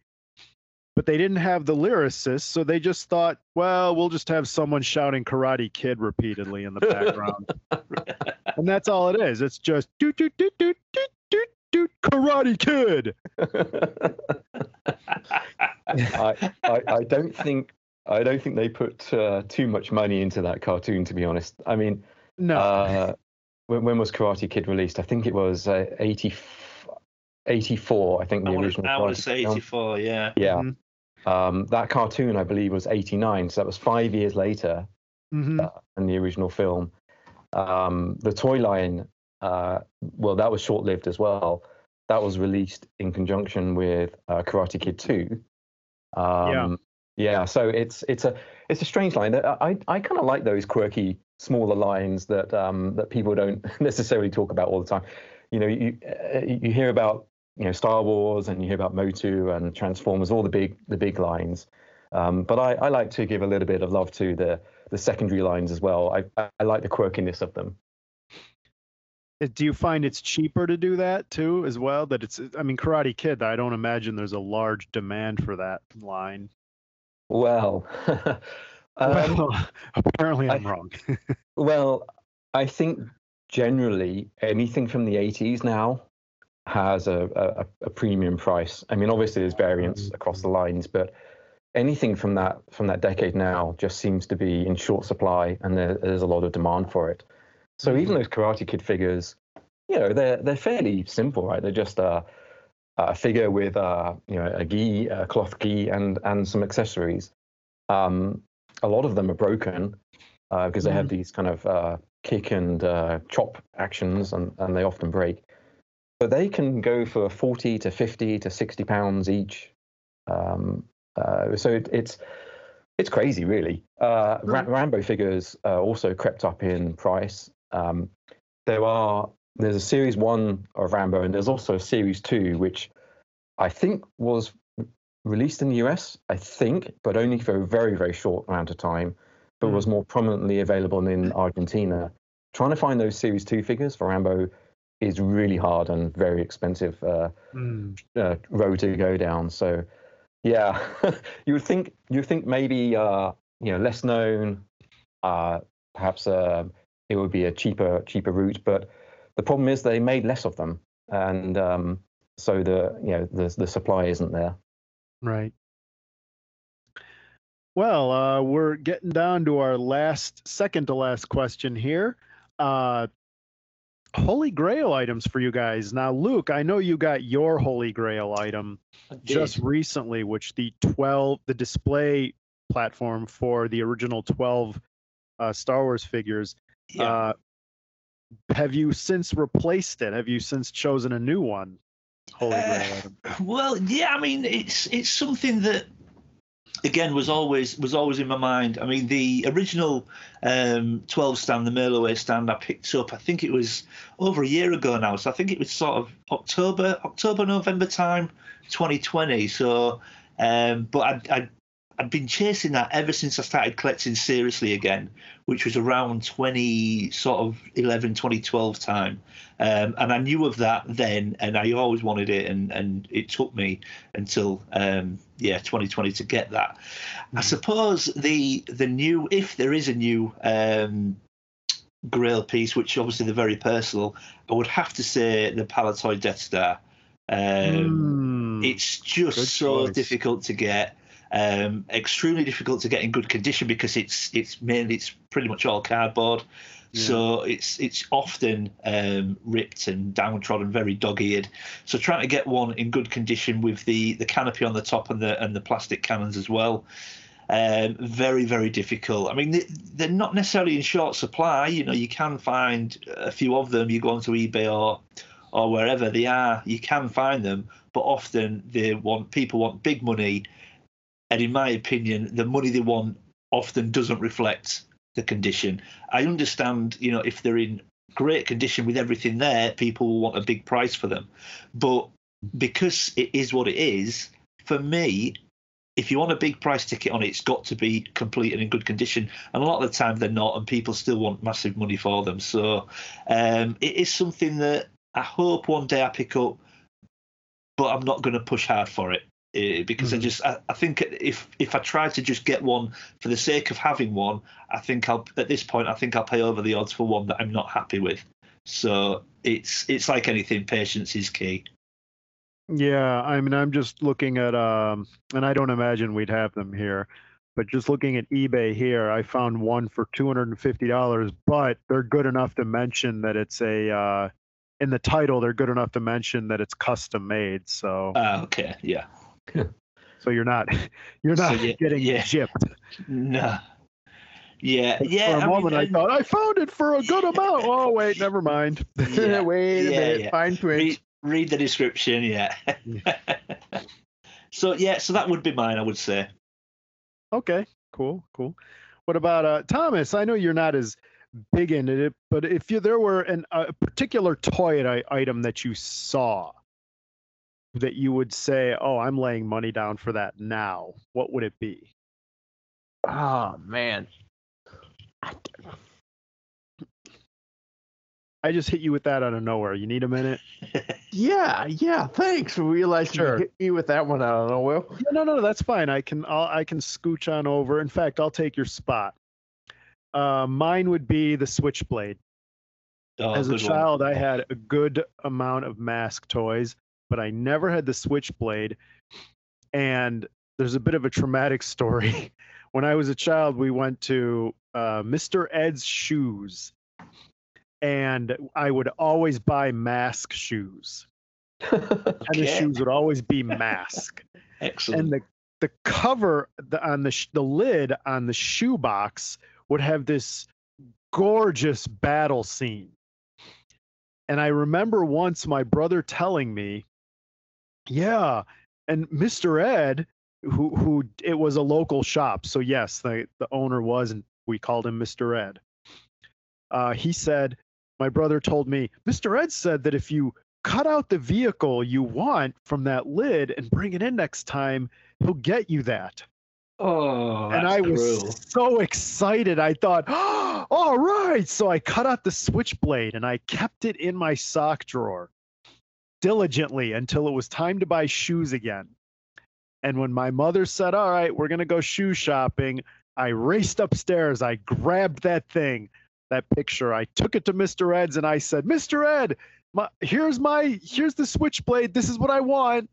but they didn't have the lyricist, so they just thought, well, we'll just have someone shouting Karate Kid repeatedly in the background, and that's all it is. It's just doot doot doot doot doot doot doot Karate Kid. I, I I don't think I don't think they put uh, too much money into that cartoon, to be honest. I mean, No, uh, when, when was Karate Kid released? I think it was uh, 80, 84, I think the I want original. to, I want to say Kid film. 84, yeah. Yeah. Mhm. Um, that cartoon, I believe, was 89. So that was five years later Mhm. uh, than the original film. Um, the toy line, uh, well, that was short lived as well. That was released in conjunction with uh, Karate Kid 2. Um, yeah. So it's it's a it's a strange line. I I, I kind of like those quirky smaller lines that um, that people don't necessarily talk about all the time. You know, you uh, you hear about you know Star Wars and you hear about Motu and Transformers, all the big the big lines. Um, but I, I like to give a little bit of love to the the secondary lines as well. I, I like the quirkiness of them. Uh, Do you find it's cheaper to do that too, as well? That it's, I mean, Karate Kid. I don't imagine there's a large demand for that line. Well, um, well, apparently I- I'm wrong. Well, I think generally anything from the 80s now has a, a, a premium price. I mean, obviously there's variance across the lines, but anything from that from that decade now just seems to be in short supply, and there, there's a lot of demand for it. So even those Karate Kid figures, you know, they're they're fairly simple, right? They're just a, a figure with uh, you know a gi, a cloth gi, and and some accessories. Um, a lot of them are broken because they have these kind of uh, kick and uh, chop actions, and, and they often break. But they can go for 40 to 50 to 60 pounds each. Um, uh, so it, it's it's crazy, really. Uh, Ra- Rambo figures uh, also crept up in price. Um, there are there's a series one of Rambo, and there's also a series two, which I think was released in the US, I think, but only for a very very short amount of time, but Hmm. was more prominently available in Argentina. Trying to find those series two figures for Rambo is really hard and very expensive uh, Mm. uh, road to go down. So, yeah, you would think you would think maybe uh, you know less known, uh, perhaps uh, it would be a cheaper cheaper route. But the problem is they made less of them, and um, so the you know the the supply isn't there. Right. Well, uh, we're getting down to our last, second to last question here. Uh, Holy Grail items for you guys. Now, Luke, I know you got your Holy Grail item just recently, which the 12, the display platform for the original 12 uh, Star Wars figures. Yeah. Uh, have you since replaced it? Have you since chosen a new one? Holy Uh. Well, yeah, I mean, it's it's something that again was always was always in my mind. I mean, the original um, 12 stand, the Merloway stand, I picked up. I think it was over a year ago now, so I think it was sort of October, October, November time, 2020. So, um, but I, I I'd been chasing that ever since I started collecting seriously again, which was around 20 sort of 11, 2012 time. Um, and I knew of that then, and I always wanted it, and and it took me until um, yeah 2020 to get that. I suppose the the new, if there is a new um, Grail piece, which obviously they're very personal, I would have to say the Palitoy Death Star. Um, Hmm. It's just so choice. difficult to get. Um, extremely difficult to get in good condition because it's it's mainly it's pretty much all cardboard, so it's it's often um, ripped and downtrodden, very dog-eared. So trying to get one in good condition with the the canopy on the top and the and the plastic cannons as well, um, very very difficult. I mean they, they're not necessarily in short supply. You know you can find a few of them. You go onto eBay or or wherever they are, you can find them, but often they want people want big money, and in my opinion, the money they want often doesn't reflect the condition. I understand, you know, if they're in great condition with everything there, people will want a big price for them, but because it is what it is, for me. If you want a big price ticket on it, it's got to be complete and in good condition. And a lot of the time they're not, and people still want massive money for them. So um, it is something that I hope one day I pick up, but I'm not going to push hard for it eh, because I Mhm. just I, I think if if I try to just get one for the sake of having one, I think I'll at this point I think I'll pay over the odds for one that I'm not happy with. So it's it's like anything, patience is key. Yeah, I mean, I'm just looking at, um, and I don't imagine we'd have them here, but just looking at eBay here, I found one for $250, but they're good enough to mention that it's a, uh, in the title, they're good enough to mention that it's custom made. So, Ah, okay, yeah, so you're not, you're So not yeah- getting yeah. gypped. no, yeah, yeah. for a I mean, moment, I thought I found it for a good amount. Oh wait, never mind. Yeah, Wait a yeah, minute, yeah. fine print. read, read the description, yeah. so yeah, so that would be mine, I would say. Okay, cool, cool. What about uh, Thomas? I know you're not as big into it, but if you, there were an, a particular toy item that you saw that you would say, "Oh, I'm laying money down for that now," what would it be? Oh man. I just hit you with that out of nowhere. You need a minute? Yeah, yeah. Thanks for realizing Sure. you hit me with that one. I don't know. Yeah, no, no, no, that's fine. I can, I'll, I can scooch on over. In fact, I'll take your spot. Uh, mine would be the Switchblade. Oh, As a good one. child, I had a good amount of mask toys, but I never had the Switchblade. And there's a bit of a traumatic story. when I was a child, we went to uh, Mr. Ed's Shoes, and I would always buy mask shoes. And the shoes would always be mask. Excellent. and the the cover the, on the sh- the lid on the shoe box would have this gorgeous battle scene and i remember once my brother telling me yeah and mr ed who who it was a local shop so yes the the owner was and we called him mr ed. Uh, he said my brother told me mr ed said that if you cut out the vehicle you want from that lid and bring it in next time he'll get you that. Oh, and i was cruel. so excited i thought oh, all right! So i cut out the switchblade and i kept it in my sock drawer diligently until it was time to buy shoes again. And when my mother said all right we're going to go shoe shopping i raced upstairs. I grabbed that thing that picture. I took it to mr ed's and i said mr ed my, here's my here's the switchblade. This is what i want.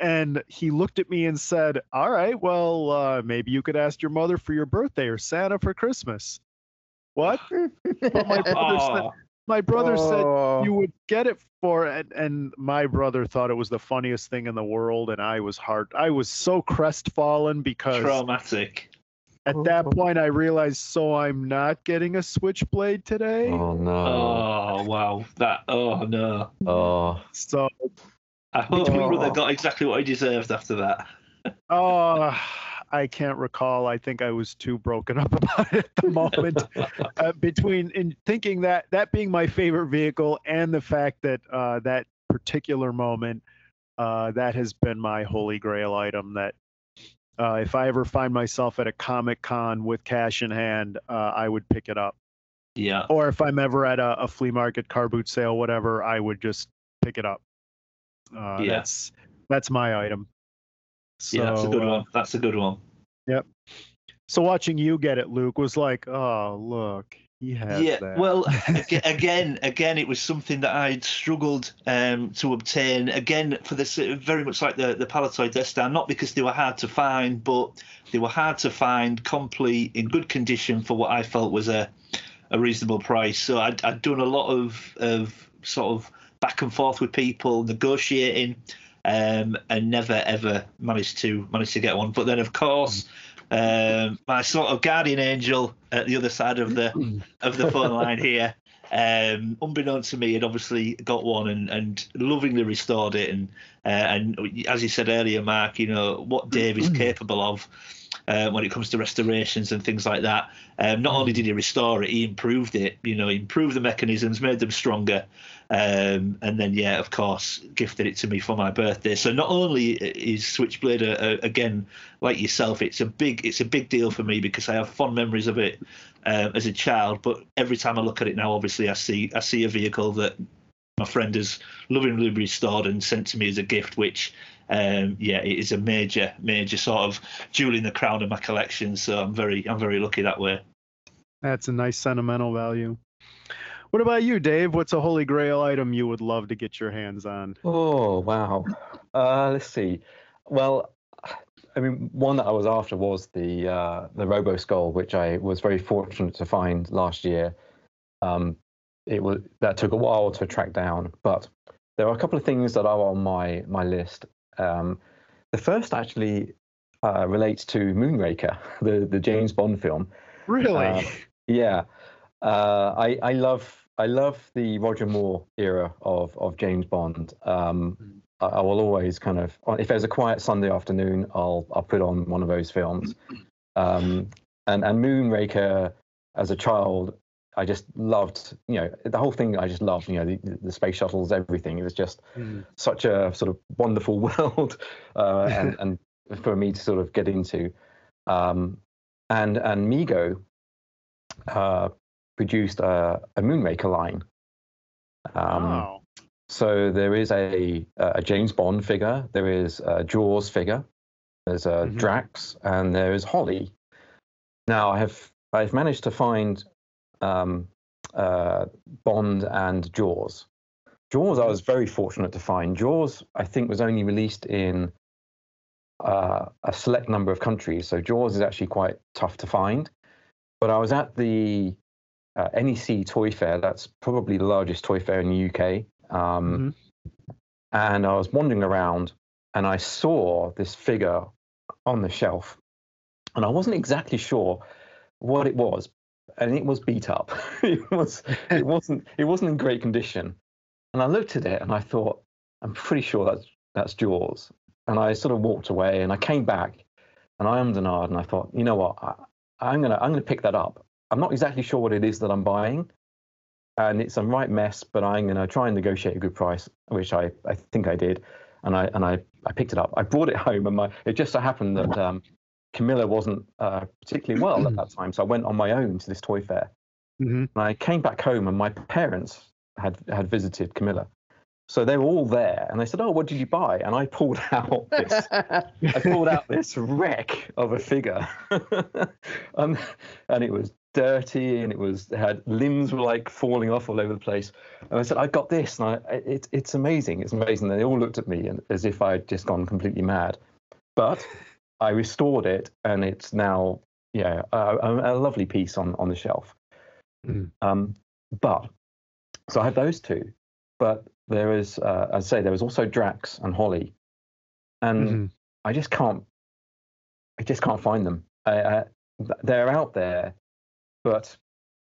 And he looked at me and said all right well uh, maybe you could ask your mother for your birthday or santa for christmas. What? But my brother said Oh, my brother said Oh. you would get it for and, and my brother thought it was the funniest thing in the world and i was hard i was so crestfallen because traumatic. at oh, that oh. point i realized so i'm not getting a switchblade today oh no. Oh wow, that. Oh no. Oh. so I hope your oh. brother Oh. got exactly what he deserved after that. oh i can't recall i think i was too broken up about it at the moment uh, between in thinking that that being my favorite vehicle and the fact that uh, that particular moment uh, that has been my holy grail item that Uh, if I ever find myself at a Comic Con with cash in hand, uh, I would pick it up. Yeah. Or if I'm ever at a, a flea market, car boot sale, whatever, I would just pick it up. Uh, Yeah. That's that's my item. So, yeah, that's a good uh, one. That's a good one. So watching you get it, Luke, was like, oh look, he has yeah that. well again again it was something that i'd struggled um, to obtain. Again for this very much like the the Palitoy Death Star not because they were hard to find but they were hard to find complete in good condition for what i felt was a a reasonable price. So i'd, I'd done a lot of of sort of back and forth with people negotiating um, and never ever managed to manage to get one but then of course um, my sort of guardian angel at the other side of the of the phone line here. Um, unbeknownst to me, had obviously got one and, and lovingly restored it. And uh, and as you said earlier, Mark, you know what Dave is capable of uh, when it comes to restorations and things like that. Um, not only did he restore it, he improved it. You know, improved the mechanisms, made them stronger, um, and then yeah, of course, gifted it to me for my birthday. So not only is Switchblade a, a, again like yourself, it's a big it's a big deal for me because I have fond memories of it um, as a child. But every time I look at it now, obviously I see I see a vehicle that my friend has lovingly restored and sent to me as a gift, which um, yeah, it is a major major sort of jewel in the crown of my collection. So I'm very I'm very lucky that way. That's a nice sentimental value. What about you, Dave? What's a holy grail item you would love to get your hands on? Oh wow. Uh, let's see. Well, I mean, one that I was after was the uh, the Robo Skull, which I was very fortunate to find last year. Um, it was that took a while to track down, but there are a couple of things that are on my my list. Um, the first actually uh, relates to Moonraker, the the James Bond film. Really? Uh, yeah, uh, I I love I love the Roger Moore era of of James Bond. Um, I, I will always kind of if there's a quiet Sunday afternoon, I'll I'll put on one of those films. Um, and and Moonraker as a child, I just loved you know the whole thing. I just loved you know the, the space shuttles, everything. It was just Mhm. such a sort of wonderful world, uh, and and for me to sort of get into. Um, and and Mego uh, produced a, a Moonraker line. Um, wow. So there is a a James Bond figure, there is a Jaws figure, there's a Mhm. Drax, and there is Holly. Now I have I've managed to find um, uh, Bond and Jaws. Jaws I was very fortunate to find. Jaws I think was only released in uh, a select number of countries, so Jaws is actually quite tough to find. But I was at the uh, NEC Toy Fair. That's probably the largest toy fair in the UK. Um, And I was wandering around, and I saw this figure on the shelf, and I wasn't exactly sure what it was, and it was beat up. it was. It wasn't. It wasn't in great condition. And I looked at it, and I thought, I'm pretty sure that's that's Jaws. And I sort of walked away, and I came back, and I ummed and ahed, and I thought, you know what, I, I'm gonna I'm gonna pick that up. I'm not exactly sure what it is that I'm buying, and it's a right mess, but I'm gonna try and negotiate a good price, which I, I think I did, and I and I, I picked it up. I brought it home, and my it just so happened that um, Camilla wasn't uh, particularly well at that time, so I went on my own to this toy fair. Mhm. And I came back home, and my parents had had visited Camilla, so they were all there, and they said, "Oh, what did you buy?" And I pulled out this I pulled out this wreck of a figure, um, and it was dirty, and it was it had limbs were like falling off all over the place. And I said, "I got this," and I, it, it's amazing. It's amazing. And they all looked at me and, as if I'd just gone completely mad. But I restored it, and it's now yeah a, a, lovely piece on on the shelf. Mhm. Um, but so I have those two, but there is, uh, as I say, there was also Drax and Holly, and Mhm. I just can't, I just can't find them. I, I, they're out there, but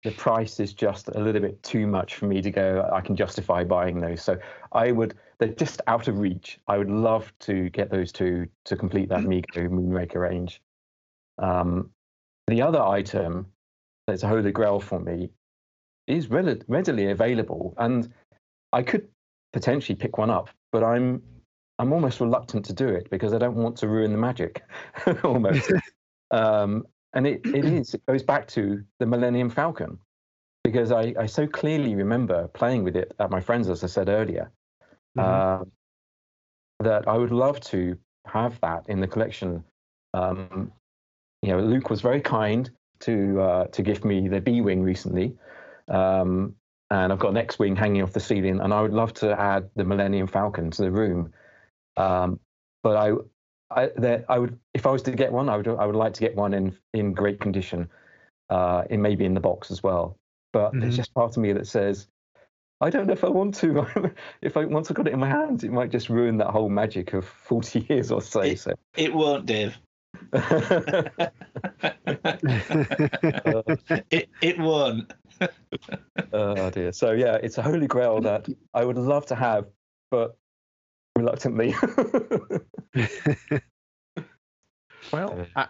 the price is just a little bit too much for me to go. I can justify buying those, so I would. They're just out of reach. I would love to get those two to complete that Mego Moonraker range. Um, the other item that's a holy grail for me is rel- readily available, and I could potentially pick one up, but I'm I'm almost reluctant to do it because I don't want to ruin the magic, almost. um, and it, it is. It goes back to the Millennium Falcon because I, I so clearly remember playing with it at my friends, as I said earlier, Mhm. uh, that I would love to have that in the collection. Um, you know, Luke was very kind to uh, to give me the B wing recently, um, and I've got an X wing hanging off the ceiling, and I would love to add the Millennium Falcon to the room. Um, but I, I, that I would, if I was to get one, I would, I would like to get one in in great condition, uh, in maybe in the box as well. But Mhm. there's just part of me that says, I don't know if I want to. if I once I got it in my hands, it might just ruin that whole magic of 40 years or so. It- so. It won't, Dave. it it won't. oh dear. So yeah, it's a holy grail that I would love to have, but reluctantly. Well, I,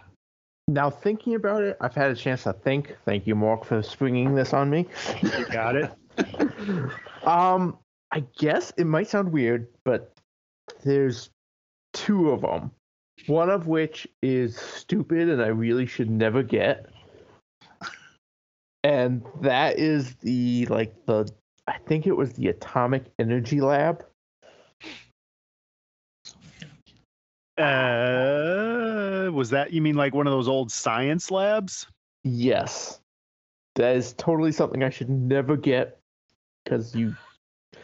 now thinking about it, I've had a chance to think. Thank you, Mark, for springing this on me. you got it. um, I guess it might sound weird, but there's two of them. One of which is stupid and I really should never get. And that is the like the I think it was the Atomic Energy Lab. Uh, was that you mean like one of those old science labs? Yes. That is totally something I should never get because you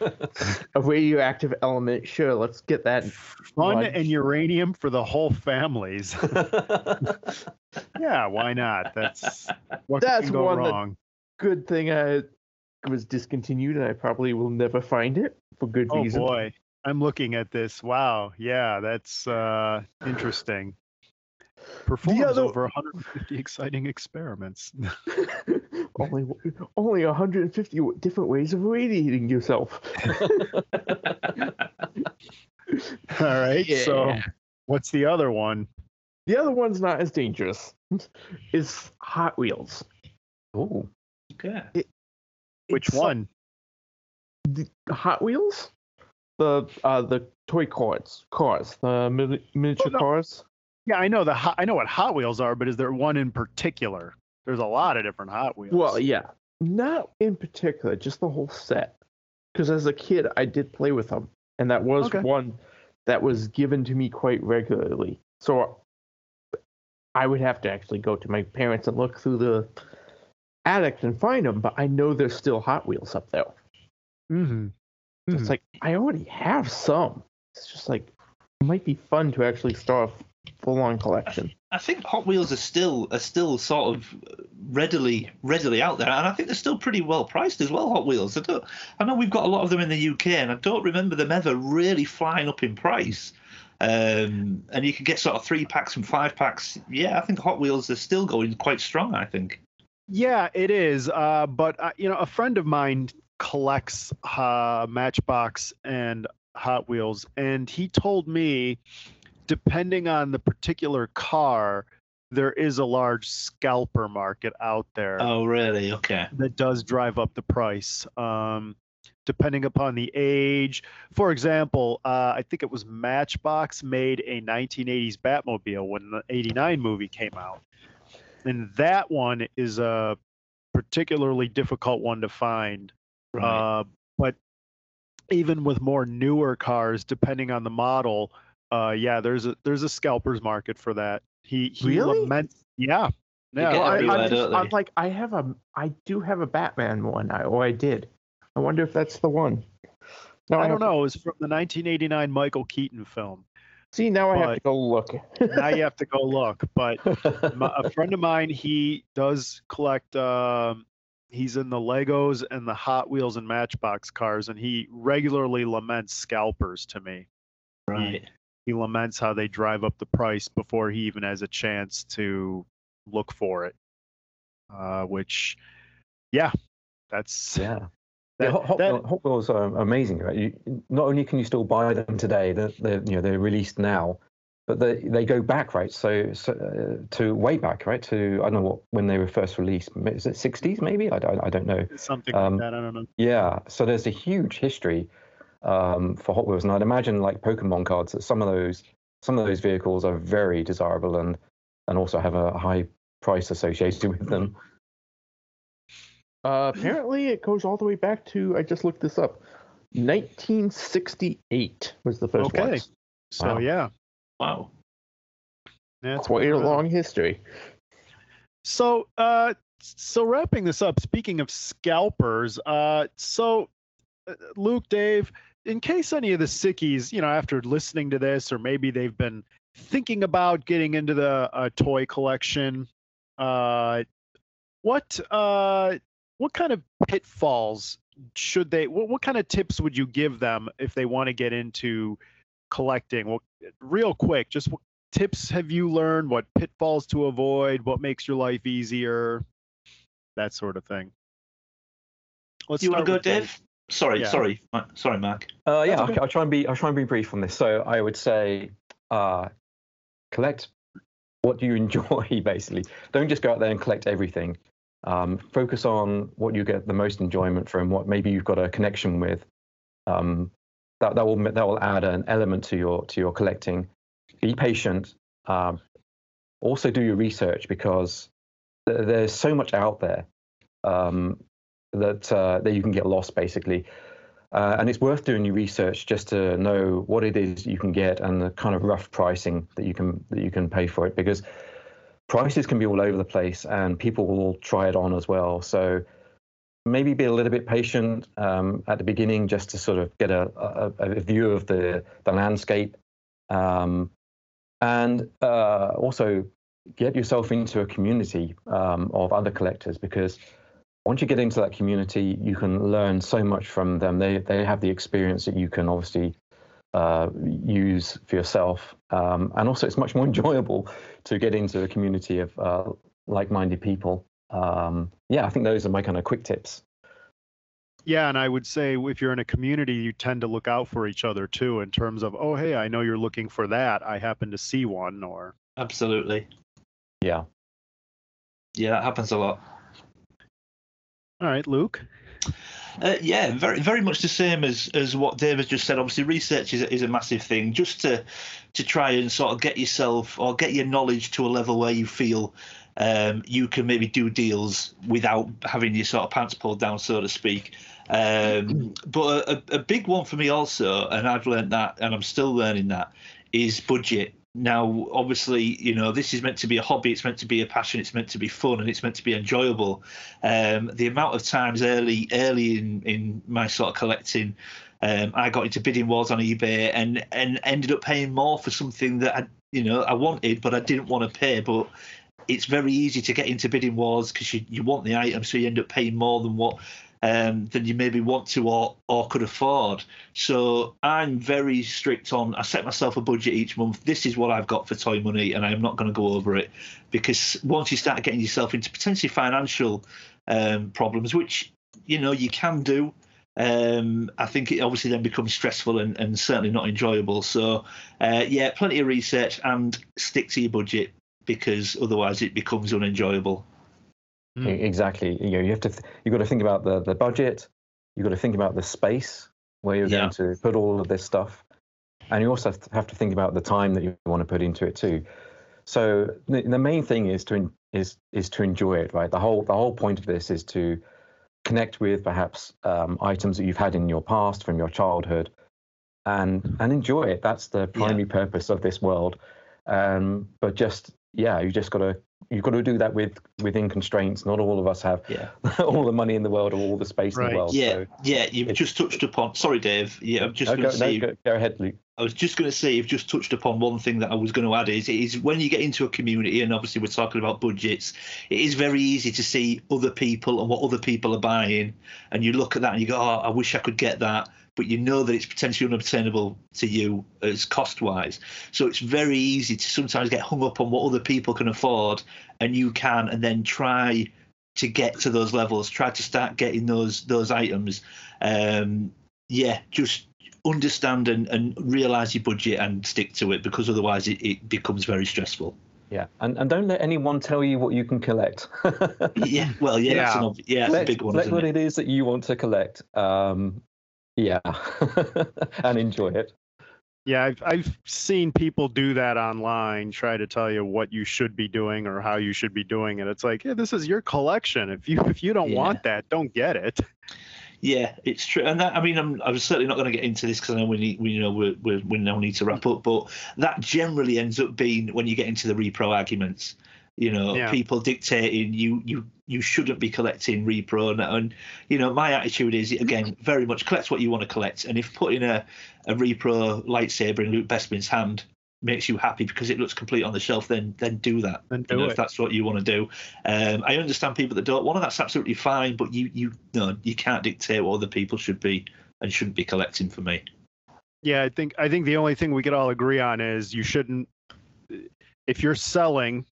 a radioactive element. Sure, let's get that. Fun Lunch. and uranium for the whole families. yeah, why not? That's what That's can go one wrong. Good thing I was discontinued and I probably will never find it for good Oh reason. boy, I'm looking at this. Wow, yeah, that's uh, interesting. Performs other- over 150 exciting experiments. only only 150 different ways of radiating yourself. All right, so what's the other one? The other one's not as dangerous. It's Hot Wheels. Oh, Okay. Which uh, one? The Hot Wheels? The uh the toy cars, cars, the mini- miniature Oh, no. cars. Yeah, I know the I know what Hot Wheels are, but is there one in particular? There's a lot of different Hot Wheels. Well, yeah, not in particular, just the whole set. Because as a kid, I did play with them, and that was Okay. one that was given to me quite regularly. So I would have to actually go to my parents and look through the attic and find them. But I know there's still Hot Wheels up there. hmm It's like I already have some. It's just like it might be fun to actually start a full-on collection. I think Hot Wheels are still are still sort of readily readily out there, and I think they're still pretty well priced as well. Hot Wheels. I don't. I know we've got a lot of them in the UK, and I don't remember them ever really flying up in price. Um, and you can get sort of three packs and five packs. Yeah, I think Hot Wheels are still going quite strong. I think. Yeah, it is. Uh, but uh, you know, a friend of mine collects uh, Matchbox and Hot Wheels, and he told me, depending on the particular car, there is a large scalper market out there Oh, really? Okay. that does drive up the price. Um, depending upon the age. For example, uh, I think it was Matchbox made a 1980s Batmobile when the 89 movie came out. And that one is a particularly difficult one to find. Right. Uh, but even with more newer cars, depending on the model, uh, yeah, there's a there's a scalpers market for that. He he Really? laments, yeah, They yeah. Well, I, I'm, just. I'm like, I have a, I do have a Batman one, I, or I did. I wonder if that's the one. No, I have don't to- know. It was from the 1989 Michael Keaton film. See, now I have to go look. Now you have to go look. But my, a friend of mine, he does collect. Um, he's in the Legos and the Hot Wheels and Matchbox cars, and he regularly laments scalpers to me. right. He laments how they drive up the price before he even has a chance to look for it. Uh, which, yeah, that's yeah. that- yeah, Hot, that- Hot Wheels are amazing, right? You, not only can you still buy them today, they're, they're you know they're released now, but they they go back, right? So, so uh, to way back, right? To I don't know what when they were first released. Is it 60s maybe? I, don't- I don't know. something um, like that. I don't know. Yeah, so there's a huge history. Um, for Hot Wheels, and I'd imagine like Pokemon cards that some of those some of those vehicles are very desirable and and also have a high price associated with them. Uh, apparently, it goes all the way back to. I just looked this up. 1968 was the first Okay. one. So Wow. yeah, Wow. that's Quite a long history. So, uh, so wrapping this up, speaking of scalpers, uh, so uh, Luke, Dave, in case any of the sickies, you know, after listening to this, or maybe they've been thinking about getting into the uh, toy collection, uh, what uh, what kind of pitfalls should they? What, what kind of tips would you give them if they want to get into collecting? Well, real quick, just what tips have you learned? What pitfalls to avoid? What makes your life easier? That sort of thing. Let's you want to go, with Dave? Sorry, Yeah. sorry, sorry, Mark. Uh, yeah, I'll, okay. I'll try and be I'll try and be brief on this. So I would say, uh, collect what you enjoy. Basically, don't just go out there and collect everything. Um, focus on what you get the most enjoyment from, what maybe you've got a connection with. Um, that that will that will add an element to your to your collecting. Be patient. Um, also, do your research because th- there's so much out there um, that uh, that you can get lost basically. Uh, and it's worth doing your research just to know what it is you can get and the kind of rough pricing that you can that you can pay for it because prices can be all over the place and people will try it on as well. So maybe be a little bit patient um, at the beginning just to sort of get a, a, a view of the the landscape, um, and uh, also get yourself into a community um, of other collectors because once you get into that community, you can learn so much from them. They they have the experience that you can obviously uh, use for yourself, um, and also it's much more enjoyable to get into a community of uh, like-minded people. Um, yeah, I think those are my kind of quick tips. Yeah, and I would say if you're in a community, you tend to look out for each other too, in terms of, oh, hey, I know you're looking for that. I happen to see one, or Absolutely. Yeah. Yeah, that happens a lot. All right, Luke. Uh, yeah, very very much the same as as what Dave has just said. Obviously, research is is a massive thing. Just to to try and sort of get yourself or get your knowledge to a level where you feel um, you can maybe do deals without having your sort of pants pulled down, so to speak. Um, but a, a big one for me also, and I've learned that, and I'm still learning that, is budget. Now, obviously, you know, this is meant to be a hobby, it's meant to be a passion, it's meant to be fun, and it's meant to be enjoyable. Um, the amount of times early, early in, in my sort of collecting, um, I got into bidding wars on eBay and and ended up paying more for something that I, you know, I wanted, but I didn't want to pay. But it's very easy to get into bidding wars because you, you want the item, so you end up paying more than what um, than you maybe want to or or could afford. So I'm very strict on. I set myself a budget each month. This is what I've got for toy money, and I'm not going to go over it because once you start getting yourself into potentially financial um, problems, which you know you can do. Um, I think it obviously then becomes stressful and, and certainly not enjoyable. So, uh, yeah, plenty of research and stick to your budget because otherwise it becomes unenjoyable. E- Exactly. You know, you have to. Th- you've got to think about the the budget. You've got to think about the space where you're Yeah. going to put all of this stuff, and you also have to- think about the time that you want to put into it too. So the, the main thing is to is is to enjoy it, right? The whole the whole point of this is to connect with perhaps um, items that you've had in your past from your childhood, and and enjoy it. That's the primary purpose of this world. Um, but just yeah, you just got to you've got to do that with within constraints. Not all of us have Yeah. all the money in the world or all the space in the world. Yeah, So, yeah, you've it's- just touched upon. Sorry, Dave. Yeah, I'm just no, going go, to no, say. go, go ahead, Luke. I was just going to say you've just touched upon one thing that I was going to add is is when you get into a community and obviously we're talking about budgets, it is very easy to see other people and what other people are buying, and you look at that and you go, oh, I wish I could get that, but you know that it's potentially unobtainable to you as cost wise. So it's very easy to sometimes get hung up on what other people can afford, and you can, and then try to get to those levels, try to start getting those those items. Um, yeah, just understand and, and realize your budget and stick to it because otherwise it, it becomes very stressful. Yeah, and and don't let anyone tell you what you can collect. Yeah, well, yeah, that's, Yeah. an, ob- yeah, that's a big one. select Isn't what it? it is that you want to collect. Um, Yeah, and enjoy it. Yeah, I've I've seen people do that online, try to tell you what you should be doing or how you should be doing it. It's like, yeah, this is your collection. If you if you don't Yeah. want that, don't get it. Yeah, it's true, and that I mean, I'm, I'm certainly not going to get into this because I know we need, we you know we we we now need to wrap up. But that generally ends up being when you get into the repro arguments. You know, Yeah. people dictating you you you shouldn't be collecting repro, and, and you know my attitude is again very much collect what you want to collect, and if putting a a repro lightsaber in Luke Bespin's hand makes you happy because it looks complete on the shelf, then then do that. Then you do know, if that's what you want to do. Um, I understand people that don't want to. That's absolutely fine, but you you no, you can't dictate what other people should be and shouldn't be collecting for me. Yeah, I think I think the only thing we could all agree on is you shouldn't if you're selling,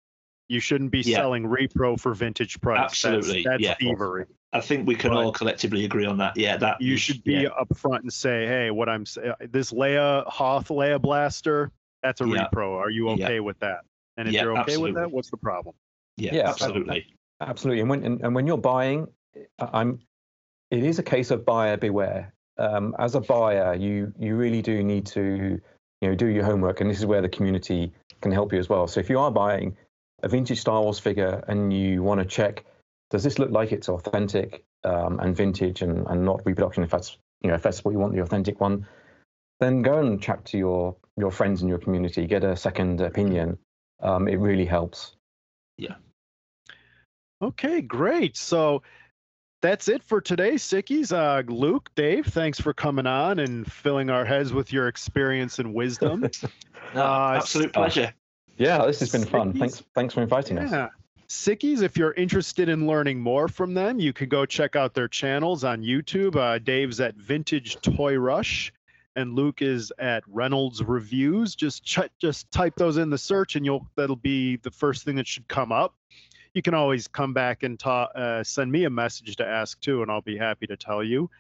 you shouldn't be Yeah. selling repro for vintage price. That's- Absolutely, That's, yeah. thievery. I think we can Right. all collectively agree on that. Yeah, that You should be yeah, upfront and say, "Hey, what I'm saying, this Leia Hoth Leia blaster, that's a Yeah. repro. Are you Yeah. okay with that?" And if Yeah, you're okay with that, what's the problem? yeah, Yeah, absolutely. Absolutely, and when and, and when you're buying, I- I'm. It is a case of buyer beware. Um, as a buyer, you you really do need to, you know, do your homework, and this is where the community can help you as well. So if you are buying a vintage Star Wars figure and you want to check, does this look like it's authentic um, and vintage and, and not reproduction? If that's you know if that's what you want, the authentic one, then go and chat to your your friends in your community, get a second opinion. Um, it really helps. Yeah. Okay, great. So that's it for today, Sickies. Uh, Luke, Dave, thanks for coming on and filling our heads with your experience and wisdom. No, Uh, absolute uh, pleasure. Yeah, this has been fun. Sickies. Thanks, thanks for inviting us. Yeah. Sickies, if you're interested in learning more from them, you can go check out their channels on YouTube. Uh, Dave's at Vintage Toy Rush, and Luke is at Reynolds Reviews. Just ch- just type those in the search, and you'll that'll be the first thing that should come up. You can always come back and ta- uh, send me a message to ask too, and I'll be happy to tell you.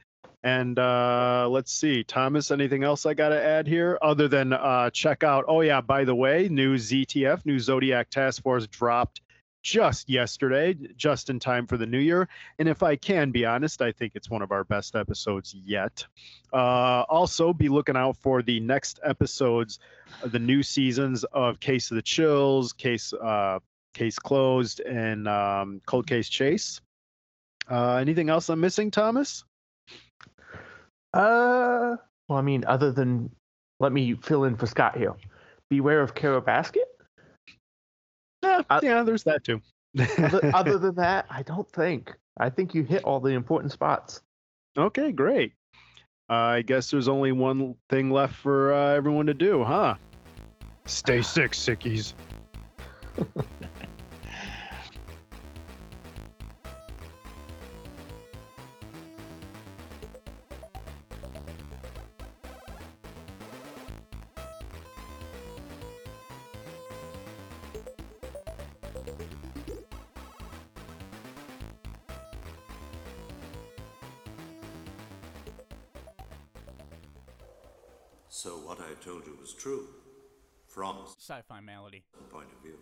And uh, let's see, Thomas, anything else I got to add here other than uh, check out? Oh, yeah, by the way, new ZTF, new Zodiac Task Force dropped just yesterday, just in time for the new year. And if I can be honest, I think it's one of our best episodes yet. Uh, also, be looking out for the next episodes the new seasons of Case of the Chills, Case uh, Case Closed, and um, Cold Case Chase. Uh, anything else I'm missing, Thomas? Uh, well, I mean, other than let me fill in for Scott here. Beware of Kara Basket. Yeah, Uh, yeah, there's that too. Other, other than that, I don't think. I think you hit all the important spots. okay, great. Uh, I guess there's only one thing left for uh, everyone to do, huh? Stay sick, sickies. true, from Sci fi malady. point of view.